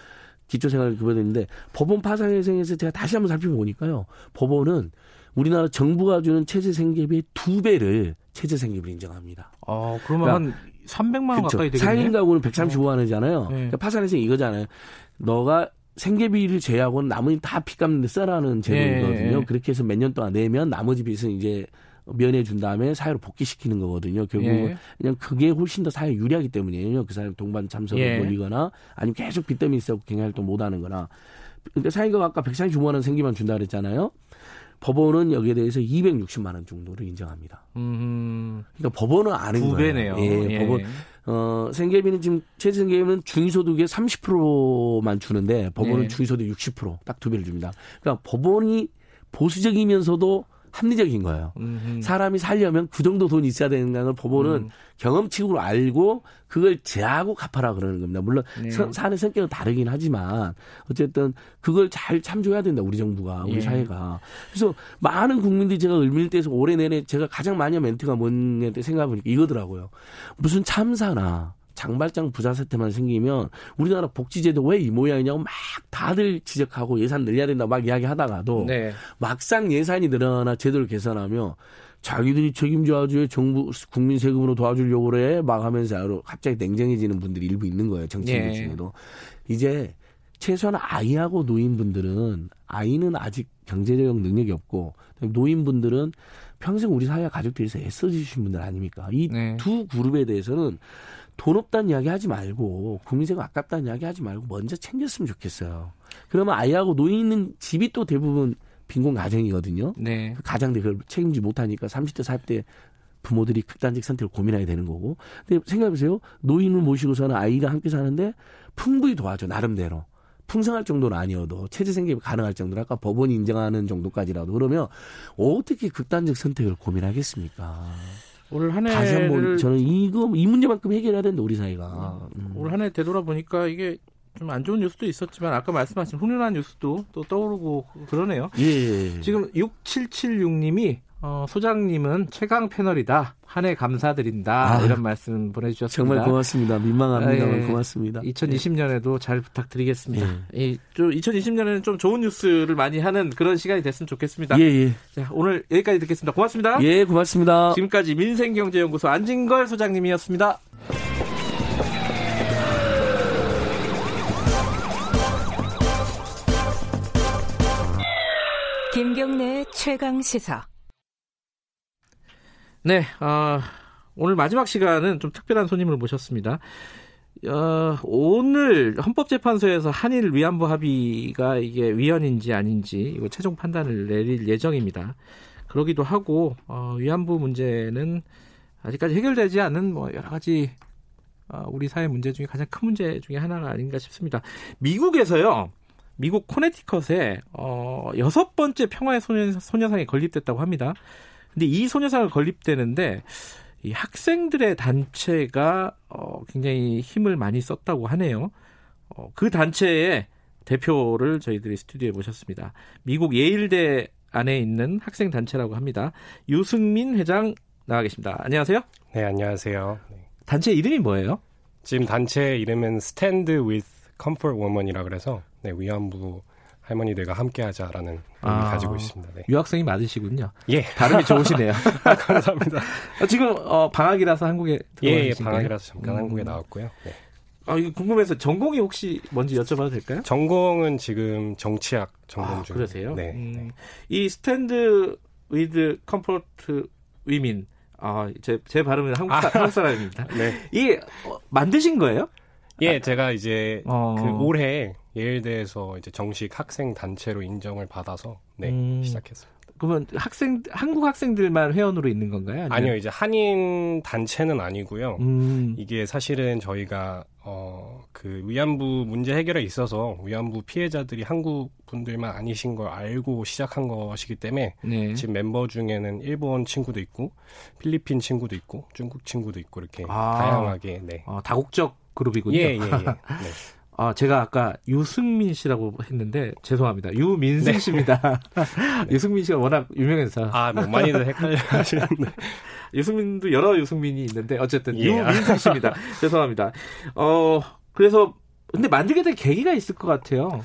Speaker 9: 기초생활 급여도 있는데 법원 파산회생에서 제가 다시 한번 살펴보니까요. 법원은 우리나라 정부가 주는 최저 생계비의 두 배를 최저 생계비를 인정합니다.
Speaker 2: 아, 그러면 그러니까, 한 300만 원 그렇죠. 가까이 되겠네.
Speaker 9: 4인 가구는 135만 원이잖아요. 네. 그러니까 파산회생 이거잖아요. 너가 생계비를 제외하고는 나머지 다 빚 갚는 데 써라는 제도이거든요. 예. 그렇게 해서 몇 년 동안 내면 나머지 빚은 이제 면해 준 다음에 사회로 복귀시키는 거거든요. 결국은 예. 그냥 그게 훨씬 더 사회 유리하기 때문이에요. 그 사람 동반 참석을 예. 몰리거나 아니면 계속 빚 때문에 있어 경영 활동 못 하는 거나. 그러니까 사인가 아까 139만 원 생기만 준다 그랬잖아요. 법원은 여기에 대해서 260만 원 정도를 인정합니다. 음. 그러니까 법원은 아는
Speaker 2: 두 배네요.
Speaker 9: 거예요. 예, 예. 법원 어, 생계비는 지금 최저 생계비는 중위소득의 30%만 주는데 법원은 네. 중위소득 60%딱 두 배를 줍니다. 그러니까 법원이 보수적이면서도 합리적인 거예요. 음흠. 사람이 살려면 그 정도 돈이 있어야 되는 걸 법원은 음. 경험칙으로 알고 그걸 제하고 갚아라 그러는 겁니다. 물론 네. 사안의 성격은 다르긴 하지만 어쨌든 그걸 잘 참조해야 된다 우리 정부가 우리 네. 사회가. 그래서 많은 국민들이 제가 을밀대에서 올해 내내 제가 가장 많이 한 멘트가 뭔지 생각해보니까 이거더라고요. 무슨 참사나 장발장 부자 사태만 생기면 우리나라 복지제도 왜 이 모양이냐고 막 다들 지적하고 예산 늘려야 된다 막 이야기하다가도 네. 막상 예산이 늘어나 제도를 개선하며 자기들이 책임져야지 정부 국민 세금으로 도와주려고 그래 막 하면서 갑자기 냉정해지는 분들이 일부 있는 거예요 정치인들 네. 중에도 이제 최소한 아이하고 노인분들은 아이는 아직 경제적 능력이 없고 노인분들은 평생 우리 사회 가족들에서 애써주신 분들 아닙니까? 이두 네. 그룹에 대해서는 돈 없다는 이야기 하지 말고 국민세금 아깝다는 이야기 하지 말고 먼저 챙겼으면 좋겠어요. 그러면 아이하고 노인 있는 집이 또 대부분 빈곤 가정이거든요. 네. 그 가장들 그걸 책임지 못하니까 30대 40대 부모들이 극단적 선택을 고민하게 되는 거고. 근데 생각해보세요. 노인을 모시고 서는 아이랑 함께 사는데 풍부히 도와줘 나름대로. 풍성할 정도는 아니어도 체제 생기이 가능할 정도로 아까 법원이 인정하는 정도까지라도 그러면 어떻게 극단적 선택을 고민하겠습니까?
Speaker 2: 올 한해
Speaker 9: 다시 한번 저는 이거 이 문제만큼 해결해야 된다 우리 사회가.
Speaker 2: 음. 올 한 해 되돌아보니까 이게 좀 안 좋은 뉴스도 있었지만 아까 말씀하신 훈훈한 뉴스도 또 떠오르고 그러네요.
Speaker 9: 예.
Speaker 2: 지금 6776님이 어, 소장님은 최강 패널이다. 한 해 감사드린다. 아, 이런 말씀 보내주셨습니다.
Speaker 9: 정말 고맙습니다. 민망합니다만 예, 고맙습니다.
Speaker 2: 2020년에도 잘 부탁드리겠습니다. 예. 이, 2020년에는 좀 좋은 뉴스를 많이 하는 그런 시간이 됐으면 좋겠습니다.
Speaker 9: 예, 예.
Speaker 2: 자, 오늘 여기까지 듣겠습니다. 고맙습니다.
Speaker 9: 예, 고맙습니다.
Speaker 2: 지금까지 민생경제연구소 안진걸 소장님이었습니다.
Speaker 4: 김경래 최강 시사.
Speaker 2: 네, 어, 오늘 마지막 시간은 좀 특별한 손님을 모셨습니다. 어, 오늘 헌법재판소에서 한일 위안부 합의가 이게 위헌인지 아닌지 이거 최종 판단을 내릴 예정입니다. 그러기도 하고 어, 위안부 문제는 아직까지 해결되지 않은 뭐 여러 가지 어, 우리 사회 문제 중에 가장 큰 문제 중에 하나가 아닌가 싶습니다. 미국에서요. 미국 코네티컷에 어, 여섯 번째 평화의 소녀, 소녀상이 건립됐다고 합니다. 근데 이 소녀상을 건립되는데 이 학생들의 단체가 어, 굉장히 힘을 많이 썼다고 하네요. 어, 그 단체의 대표를 저희들이 스튜디오에 모셨습니다. 미국 예일대 안에 있는 학생 단체라고 합니다. 유승민 회장 나와 계십니다. 안녕하세요.
Speaker 10: 네, 안녕하세요.
Speaker 2: 단체 이름이 뭐예요?
Speaker 10: 지금 단체 이름은 Stand with Comfort Woman이라 그래서 네, 위안부 할머니들과 함께하자라는 의미 아, 가지고 있습니다. 네.
Speaker 2: 유학생이 맞으시군요.
Speaker 10: 예,
Speaker 2: 발음이 좋으시네요.
Speaker 10: 아, 감사합니다.
Speaker 2: 어, 지금 어, 방학이라서 한국에
Speaker 10: 예, 예 방학이라서 잠깐 음. 한국에 나왔고요. 네.
Speaker 2: 아, 이거 궁금해서 전공이 혹시 뭔지 여쭤봐도 될까요?
Speaker 10: 전공은 지금 정치학 전공 아, 중.
Speaker 2: 그러세요?
Speaker 10: 네. 음,
Speaker 2: 네. 이 Stand with Comfort Women 아, 제, 제 발음은 한국, 사, 아, 한국 사람입니다. 네. 이게 어, 만드신 거예요?
Speaker 10: 예, 제가 이제 어. 그 올해 예일대에서 이제 정식 학생 단체로 인정을 받아서 네 음. 시작했습니다.
Speaker 2: 그러면 학생 한국 학생들만 회원으로 있는 건가요?
Speaker 10: 아니면? 아니요, 이제 한인 단체는 아니고요. 음. 이게 사실은 저희가 어 그 위안부 문제 해결에 있어서 위안부 피해자들이 한국 분들만 아니신 걸 알고 시작한 것이기 때문에 네. 지금 멤버 중에는 일본 친구도 있고 필리핀 친구도 있고 중국 친구도 있고 이렇게 아. 다양하게 네.
Speaker 2: 아, 다국적 그룹이군요.
Speaker 10: 예, 예, 예. 네.
Speaker 2: 아, 제가 아까 유승민 씨라고 했는데 죄송합니다. 유민승 네. 씨입니다. 유승민 씨가 워낙 유명해서.
Speaker 10: 아, 뭐 많이들 헷갈려 하시는데.
Speaker 2: 유승민도 여러 유승민이 있는데 어쨌든 예. 유민승 씨입니다. 죄송합니다. 어, 그래서 근데 만들게 된 계기가 있을 것 같아요.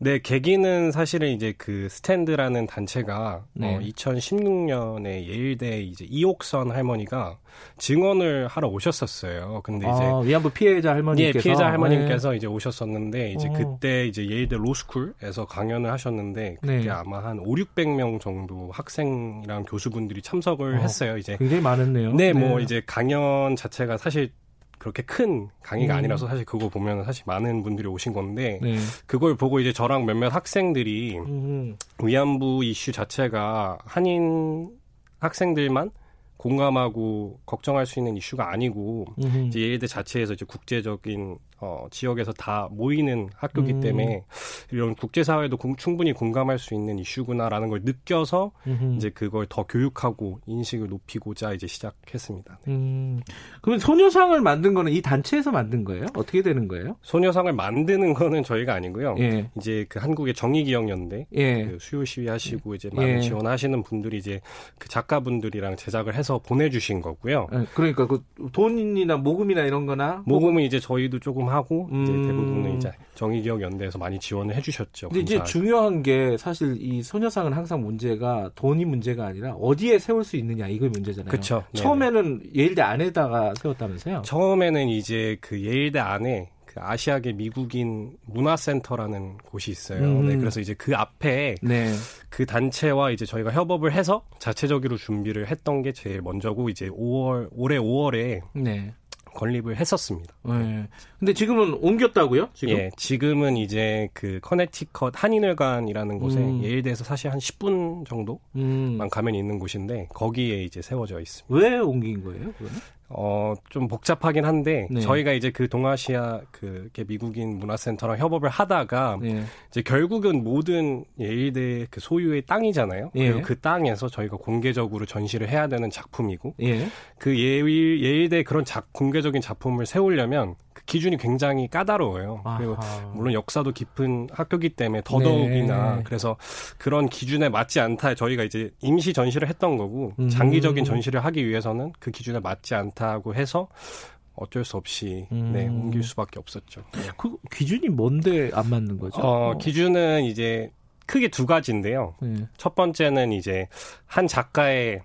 Speaker 10: 네, 계기는 사실은 이제 그 스탠드라는 단체가 네. 어, 2016년에 예일대 이제 이옥선 할머니가 증언을 하러 오셨었어요. 근데 이제
Speaker 2: 아, 위안부 피해자 할머니께서
Speaker 10: 예, 피해자 할머님께서 네. 이제 오셨었는데 이제 어. 그때 이제 예일대 로스쿨에서 강연을 하셨는데 그게 네. 아마 한 5, 600명 정도 학생이랑 교수분들이 참석을 어, 했어요. 이제
Speaker 2: 굉장히 많았네요.
Speaker 10: 네, 뭐 네. 이제 강연 자체가 사실 그렇게 큰 강의가 음. 아니라서 사실 그거 보면 사실 많은 분들이 오신 건데 네. 그걸 보고 이제 저랑 몇몇 학생들이 음. 위안부 이슈 자체가 한인 학생들만 공감하고 걱정할 수 있는 이슈가 아니고 음. 이제 예일대 자체에서 이제 국제적인 어, 지역에서 다 모이는 학교기 음. 때문에 이런 국제사회도 공, 충분히 공감할 수 있는 이슈구나라는 걸 느껴서 음흠. 이제 그걸 더 교육하고 인식을 높이고자 이제 시작했습니다. 네. 음.
Speaker 2: 그러면 소녀상을 만든 거는 이 단체에서 만든 거예요? 어떻게 되는 거예요?
Speaker 10: 소녀상을 만드는 거는 저희가 아니고요. 예. 이제 그 한국의 정의기억연대 예. 그 수요 시위하시고 이제 많은 예. 지원하시는 분들이 이제 그 작가분들이랑 제작을 해서 보내주신 거고요.
Speaker 2: 예, 그러니까 그 돈이나 모금이나 이런 거나
Speaker 10: 모금은 이제 저희도 조금 하고 음. 이제 대부분은 이제 정의기억 연대에서 많이 지원을 해주셨죠.
Speaker 2: 근데 이제 중요한 게 사실 이 소녀상은 항상 문제가 돈이 문제가 아니라 어디에 세울 수 있느냐 이거 문제잖아요.
Speaker 10: 그렇죠.
Speaker 2: 처음에는 예일대 안에다가 세웠다면서요?
Speaker 10: 처음에는 이제 그 예일대 안에 그 아시아계 미국인 문화센터라는 곳이 있어요. 음. 네, 그래서 이제 그 앞에 네. 그 단체와 이제 저희가 협업을 해서 자체적으로 준비를 했던 게 제일 먼저고 이제 5월 올해 5월에 네. 건립을 했었습니다. 네.
Speaker 2: 근데 지금은 옮겼다고요?
Speaker 10: 지금? 예, 지금은 이제 그 커네티컷 한인회관이라는 곳에 음. 예일대에서 사실 한 10분 정도만 음. 가면 있는 곳인데 거기에 이제 세워져 있습니다.
Speaker 2: 왜 옮긴 거예요? 그러면?
Speaker 10: 어, 좀 복잡하긴 한데, 네. 저희가 이제 그 동아시아 그 미국인 문화센터랑 협업을 하다가, 네. 이제 결국은 모든 예일대 그 소유의 땅이잖아요. 예. 그리고 그 땅에서 저희가 공개적으로 전시를 해야 되는 작품이고, 예. 그 예일, 예일대 그런 작, 공개적인 작품을 세우려면 그 기준이 굉장히 까다로워요. 아하. 그리고 물론 역사도 깊은 학교기 때문에 더더욱이나 네. 그래서 그런 기준에 맞지 않다 저희가 이제 임시 전시를 했던 거고 음. 장기적인 전시를 하기 위해서는 그 기준에 맞지 않다고 해서 어쩔 수 없이 음. 네, 옮길 수밖에 없었죠. 네.
Speaker 2: 그 기준이 뭔데 안 맞는 거죠?
Speaker 10: 어, 어. 기준은 이제 크게 두 가지인데요. 네. 첫 번째는 이제 한 작가의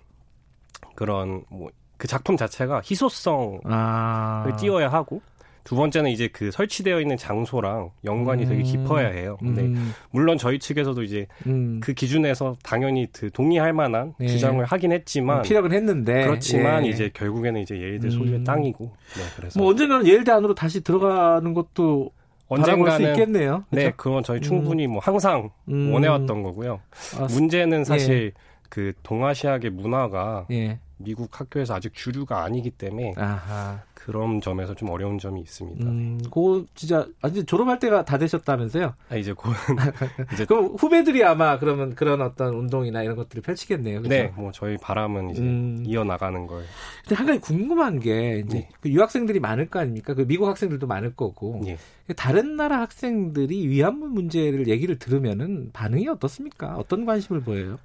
Speaker 10: 그런 뭐 그 작품 자체가 희소성을 아. 띄워야 하고 두 번째는 이제 그 설치되어 있는 장소랑 연관이 음. 되게 깊어야 해요. 근데 음. 물론 저희 측에서도 이제 음. 그 기준에서 당연히 그 동의할 만한 예. 주장을 하긴 했지만
Speaker 2: 피력은 했는데
Speaker 10: 그렇지만 예. 이제 결국에는 이제 예일대 소유의 음. 땅이고
Speaker 2: 네, 그래서 뭐 언젠가는 예일대 안으로 다시 들어가는 것도 언젠가는 있겠네요.
Speaker 10: 그렇죠? 네, 그건 저희 충분히 뭐 항상 음. 원해왔던 거고요. 아, 문제는 사실 예. 그 동아시아계 문화가 예. 미국 학교에서 아직 주류가 아니기 때문에 아하. 그런 점에서 좀 어려운 점이 있습니다. 음,
Speaker 2: 그 진짜 아직 졸업할 때가 다 되셨다면서요?
Speaker 10: 아, 이제 고
Speaker 2: 이제 그럼 후배들이 아마 그러면 그런 어떤 운동이나 이런 것들을 펼치겠네요. 그렇죠?
Speaker 10: 네, 뭐 저희 바람은 이제 음. 이어 나가는 걸.
Speaker 2: 근데 한 가지 궁금한 게 이제 네. 그 유학생들이 많을 거 아닙니까? 그 미국 학생들도 많을 거고. 네. 다른 나라 학생들이 위안부 문제를 얘기를 들으면은 반응이 어떻습니까? 어떤 관심을 보여요?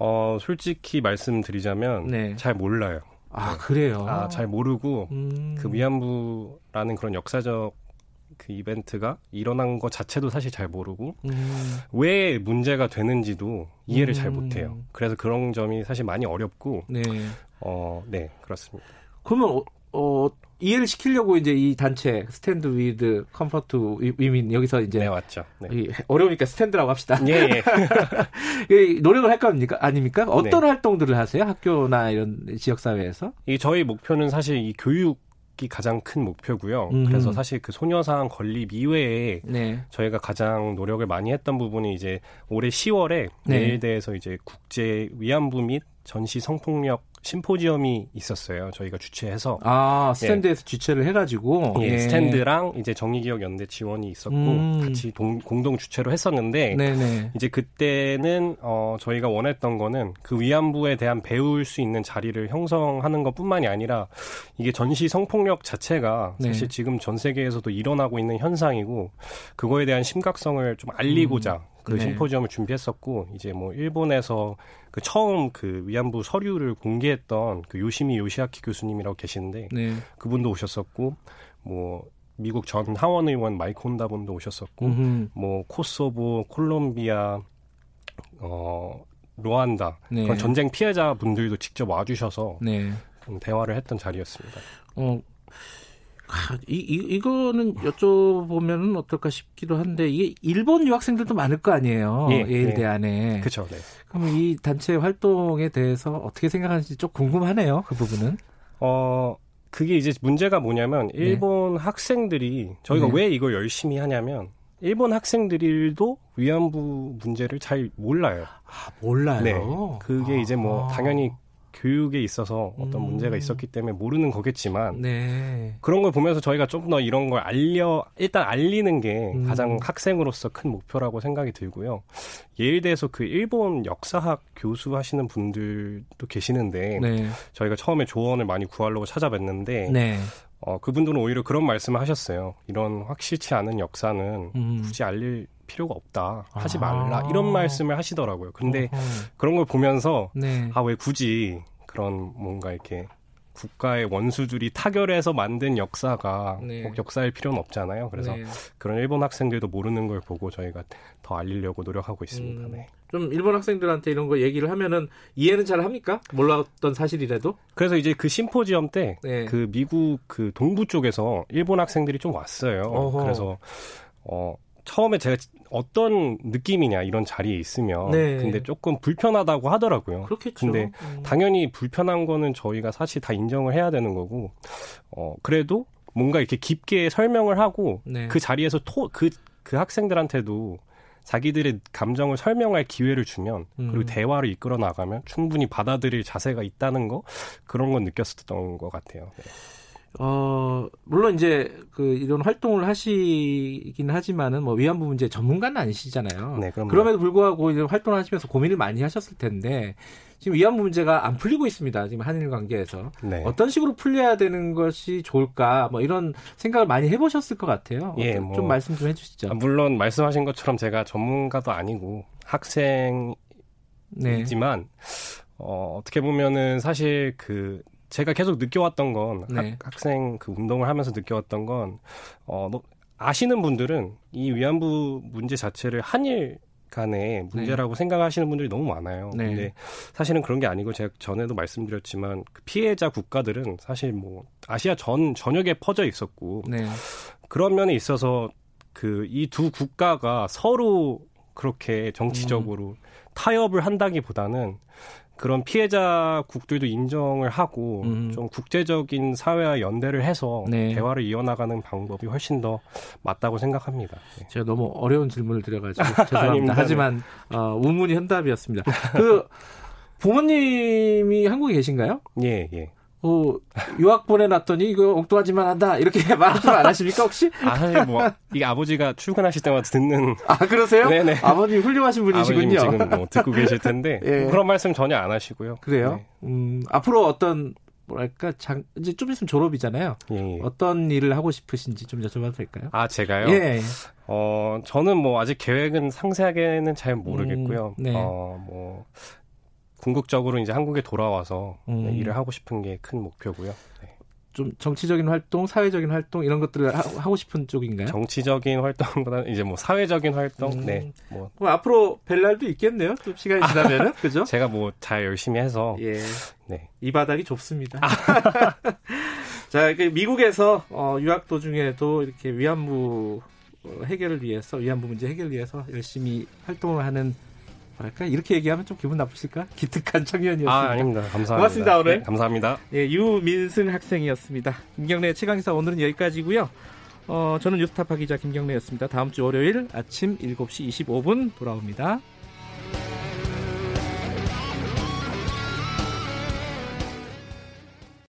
Speaker 10: 어, 솔직히 말씀드리자면 네. 잘 몰라요.
Speaker 2: 아 그래요?
Speaker 10: 아, 잘 모르고 음. 그 위안부라는 그런 역사적 그 이벤트가 일어난 것 자체도 사실 잘 모르고 음. 왜 문제가 되는지도 이해를 음. 잘 못해요. 그래서 그런 점이 사실 많이 어렵고 네, 어, 네 그렇습니다.
Speaker 2: 그러면 어, 어, 이해를 시키려고 이제 이 단체 Stand with Comfort Women 여기서 이제
Speaker 10: 네 맞죠. 네.
Speaker 2: 어려우니까 Stand라고 합시다.
Speaker 10: 예. 예.
Speaker 2: 노력을 할 겁니까? 아닙니까? 어떤 네. 활동들을 하세요? 학교나 이런 지역 사회에서?
Speaker 10: 이 저희 목표는 사실 이 교육 이 가장 큰 목표고요. 음. 그래서 사실 그 소녀상 건립 이외에 네. 저희가 가장 노력을 많이 했던 부분이 이제 올해 10월에 네. 내일대에서 이제 국제 위안부 및 전시 성폭력 심포지엄이 있었어요. 저희가 주최해서
Speaker 2: 아 스탠드에서 예. 주최를 해가지고
Speaker 10: 예, 예. 스탠드랑 이제 정의기억 연대 지원이 있었고 음. 같이 동, 공동 주최로 했었는데 네네. 이제 그때는 어, 저희가 원했던 거는 그 위안부에 대한 배울 수 있는 자리를 형성하는 것뿐만이 아니라 이게 전시 성폭력 자체가 네. 사실 네. 지금 전 세계에서도 일어나고 있는 현상이고 그거에 대한 심각성을 좀 알리고자 음. 그 네. 심포지엄을 준비했었고 이제 뭐 일본에서 그 처음 그 위안부 서류를 공개했던 그 요시미 요시아키 교수님이라고 계시는데 네. 그분도 오셨었고 뭐 미국 전 하원 의원 마이크 혼다 분도 오셨었고 음흠. 뭐 코소보, 콜롬비아 어 루안다 네. 그런 전쟁 피해자 분들도 직접 와주셔서 네. 대화를 했던 자리였습니다. 어
Speaker 2: 아, 이, 이, 이거는 여쭤보면은 어떨까 싶기도 한데, 이게 일본 유학생들도 많을 거 아니에요. 예, 일대 네. 안에.
Speaker 10: 그죠, 네.
Speaker 2: 그럼 이 단체 활동에 대해서 어떻게 생각하는지 좀 궁금하네요. 그 부분은.
Speaker 10: 어, 그게 이제 문제가 뭐냐면, 네. 일본 네. 학생들이, 저희가 네. 왜 이걸 열심히 하냐면, 일본 학생들도 위안부 문제를 잘 몰라요.
Speaker 2: 아, 몰라요? 네.
Speaker 10: 그게 아. 이제 뭐, 당연히 교육에 있어서 어떤 음. 문제가 있었기 때문에 모르는 거겠지만 네. 그런 걸 보면서 저희가 좀 더 이런 걸 알려 일단 알리는 게 음. 가장 학생으로서 큰 목표라고 생각이 들고요. 예일대에서 그 일본 역사학 교수 하시는 분들도 계시는데 네. 저희가 처음에 조언을 많이 구하려고 찾아뵀는데 네. 어, 그분들은 오히려 그런 말씀을 하셨어요. 이런 확실치 않은 역사는 음. 굳이 알릴 필요가 없다. 하지 말라. 아. 이런 말씀을 하시더라고요. 근데 어허. 그런 걸 보면서 네. 아, 왜 굳이 그런 뭔가 이렇게 국가의 원수들이 타결해서 만든 역사가 네. 꼭 역사일 필요는 없잖아요. 그래서 네. 그런 일본 학생들도 모르는 걸 보고 저희가 더 알리려고 노력하고 있습니다. 음, 네.
Speaker 2: 좀 일본 학생들한테 이런 거 얘기를 하면은 이해는 잘 합니까? 몰랐던 사실이라도?
Speaker 10: 그래서 이제 그 심포지엄 때그 네. 미국 그 동부 쪽에서 일본 학생들이 좀 왔어요. 어허. 그래서 어 처음에 제가 어떤 느낌이냐 이런 자리에 있으면 네. 근데 조금 불편하다고 하더라고요.
Speaker 2: 그렇겠죠.
Speaker 10: 근데 음. 당연히 불편한 거는 저희가 사실 다 인정을 해야 되는 거고 어 그래도 뭔가 이렇게 깊게 설명을 하고 네. 그 자리에서 토그그 그 학생들한테도 자기들의 감정을 설명할 기회를 주면 음. 그리고 대화를 이끌어 나가면 충분히 받아들일 자세가 있다는 거 그런 건 느꼈었던 것 같아요. 네.
Speaker 2: 어, 물론 이제 그 이런 활동을 하시긴 하지만은 뭐 위안부 문제 전문가는 아니시잖아요. 네, 그럼요. 그럼에도 불구하고 이제 활동을 하시면서 고민을 많이 하셨을 텐데 지금 위안부 문제가 안 풀리고 있습니다. 지금 한일 관계에서 네. 어떤 식으로 풀려야 되는 것이 좋을까 뭐 이런 생각을 많이 해보셨을 것 같아요. 예, 뭐, 좀 말씀 좀 해주시죠.
Speaker 10: 아, 물론 말씀하신 것처럼 제가 전문가도 아니고 학생이지만 네. 어, 어떻게 보면은 사실 그 제가 계속 느껴왔던 건 네. 학, 생그 운동을 하면서 느껴왔던 건 어, 뭐, 아시는 분들은 이 위안부 문제 자체를 한일 간의 문제라고 네. 생각하시는 분들이 너무 많아요. 네. 근데 사실은 그런 게 아니고 제가 전에도 말씀드렸지만 그 피해자 국가들은 사실 뭐 아시아 전 전역에 퍼져 있었고 네. 그런 면에 있어서 그 이 두 국가가 서로 그렇게 정치적으로 음. 타협을 한다기보다는 그런 피해자 국들도 인정을 하고 음. 좀 국제적인 사회와 연대를 해서 네. 대화를 이어나가는 방법이 훨씬 더 맞다고 생각합니다.
Speaker 2: 네. 제가 너무 어려운 질문을 드려가지고 죄송합니다. 하지만 어, 우문이 현답이었습니다. 그 부모님이 한국에 계신가요?
Speaker 10: 예, 예.
Speaker 2: 어, 유학 보내놨더니 이거 엉뚱하지만 한다 이렇게 말씀 안 하십니까 혹시?
Speaker 10: 아 뭐 이게 아버지가 출근하실 때마다 듣는
Speaker 2: 아 그러세요? 네네 아버님 훌륭하신 분이시군요.
Speaker 10: 지금 뭐 듣고 계실 텐데 예. 뭐 그런 말씀 전혀 안 하시고요.
Speaker 2: 그래요? 네. 음 앞으로 어떤 뭐랄까 장, 이제 좀 있으면 졸업이잖아요. 예, 예. 어떤 일을 하고 싶으신지 좀 여쭤봐도 될까요?
Speaker 10: 아 제가요? 예. 어 저는 뭐 아직 계획은 상세하게는 잘 모르겠고요. 음, 네. 어뭐 궁극적으로 이제 한국에 돌아와서 네, 음. 일을 하고 싶은 게 큰 목표고요. 네.
Speaker 2: 좀 정치적인 활동, 사회적인 활동 이런 것들을 하, 고 싶은 쪽인가요?
Speaker 10: 정치적인 활동보다는 이제 뭐 사회적인 활동. 음. 네.
Speaker 2: 뭐 앞으로 뵐 날도 있겠네요. 좀 시간이 지나면은 그죠?
Speaker 10: 제가 뭐 잘 열심히 해서
Speaker 2: 예. 네. 이 바닥이 좁습니다. 자, 미국에서 어, 유학 도중에도 이렇게 위안부 어, 해결을 위해서 위안부 문제 해결을 위해서 열심히 활동을 하는 뭐랄까 이렇게 얘기하면 좀 기분 나쁘실까? 기특한 청년이었습니다. 아,
Speaker 10: 아닙니다. 감사합니다.
Speaker 2: 고맙습니다 오늘.
Speaker 10: 네, 감사합니다.
Speaker 2: 예, 유민승 학생이었습니다. 김경래 최강기사 오늘은 여기까지고요. 어, 저는 뉴스타파 기자 김경래였습니다. 다음 주 월요일 아침 7시 25분 돌아옵니다.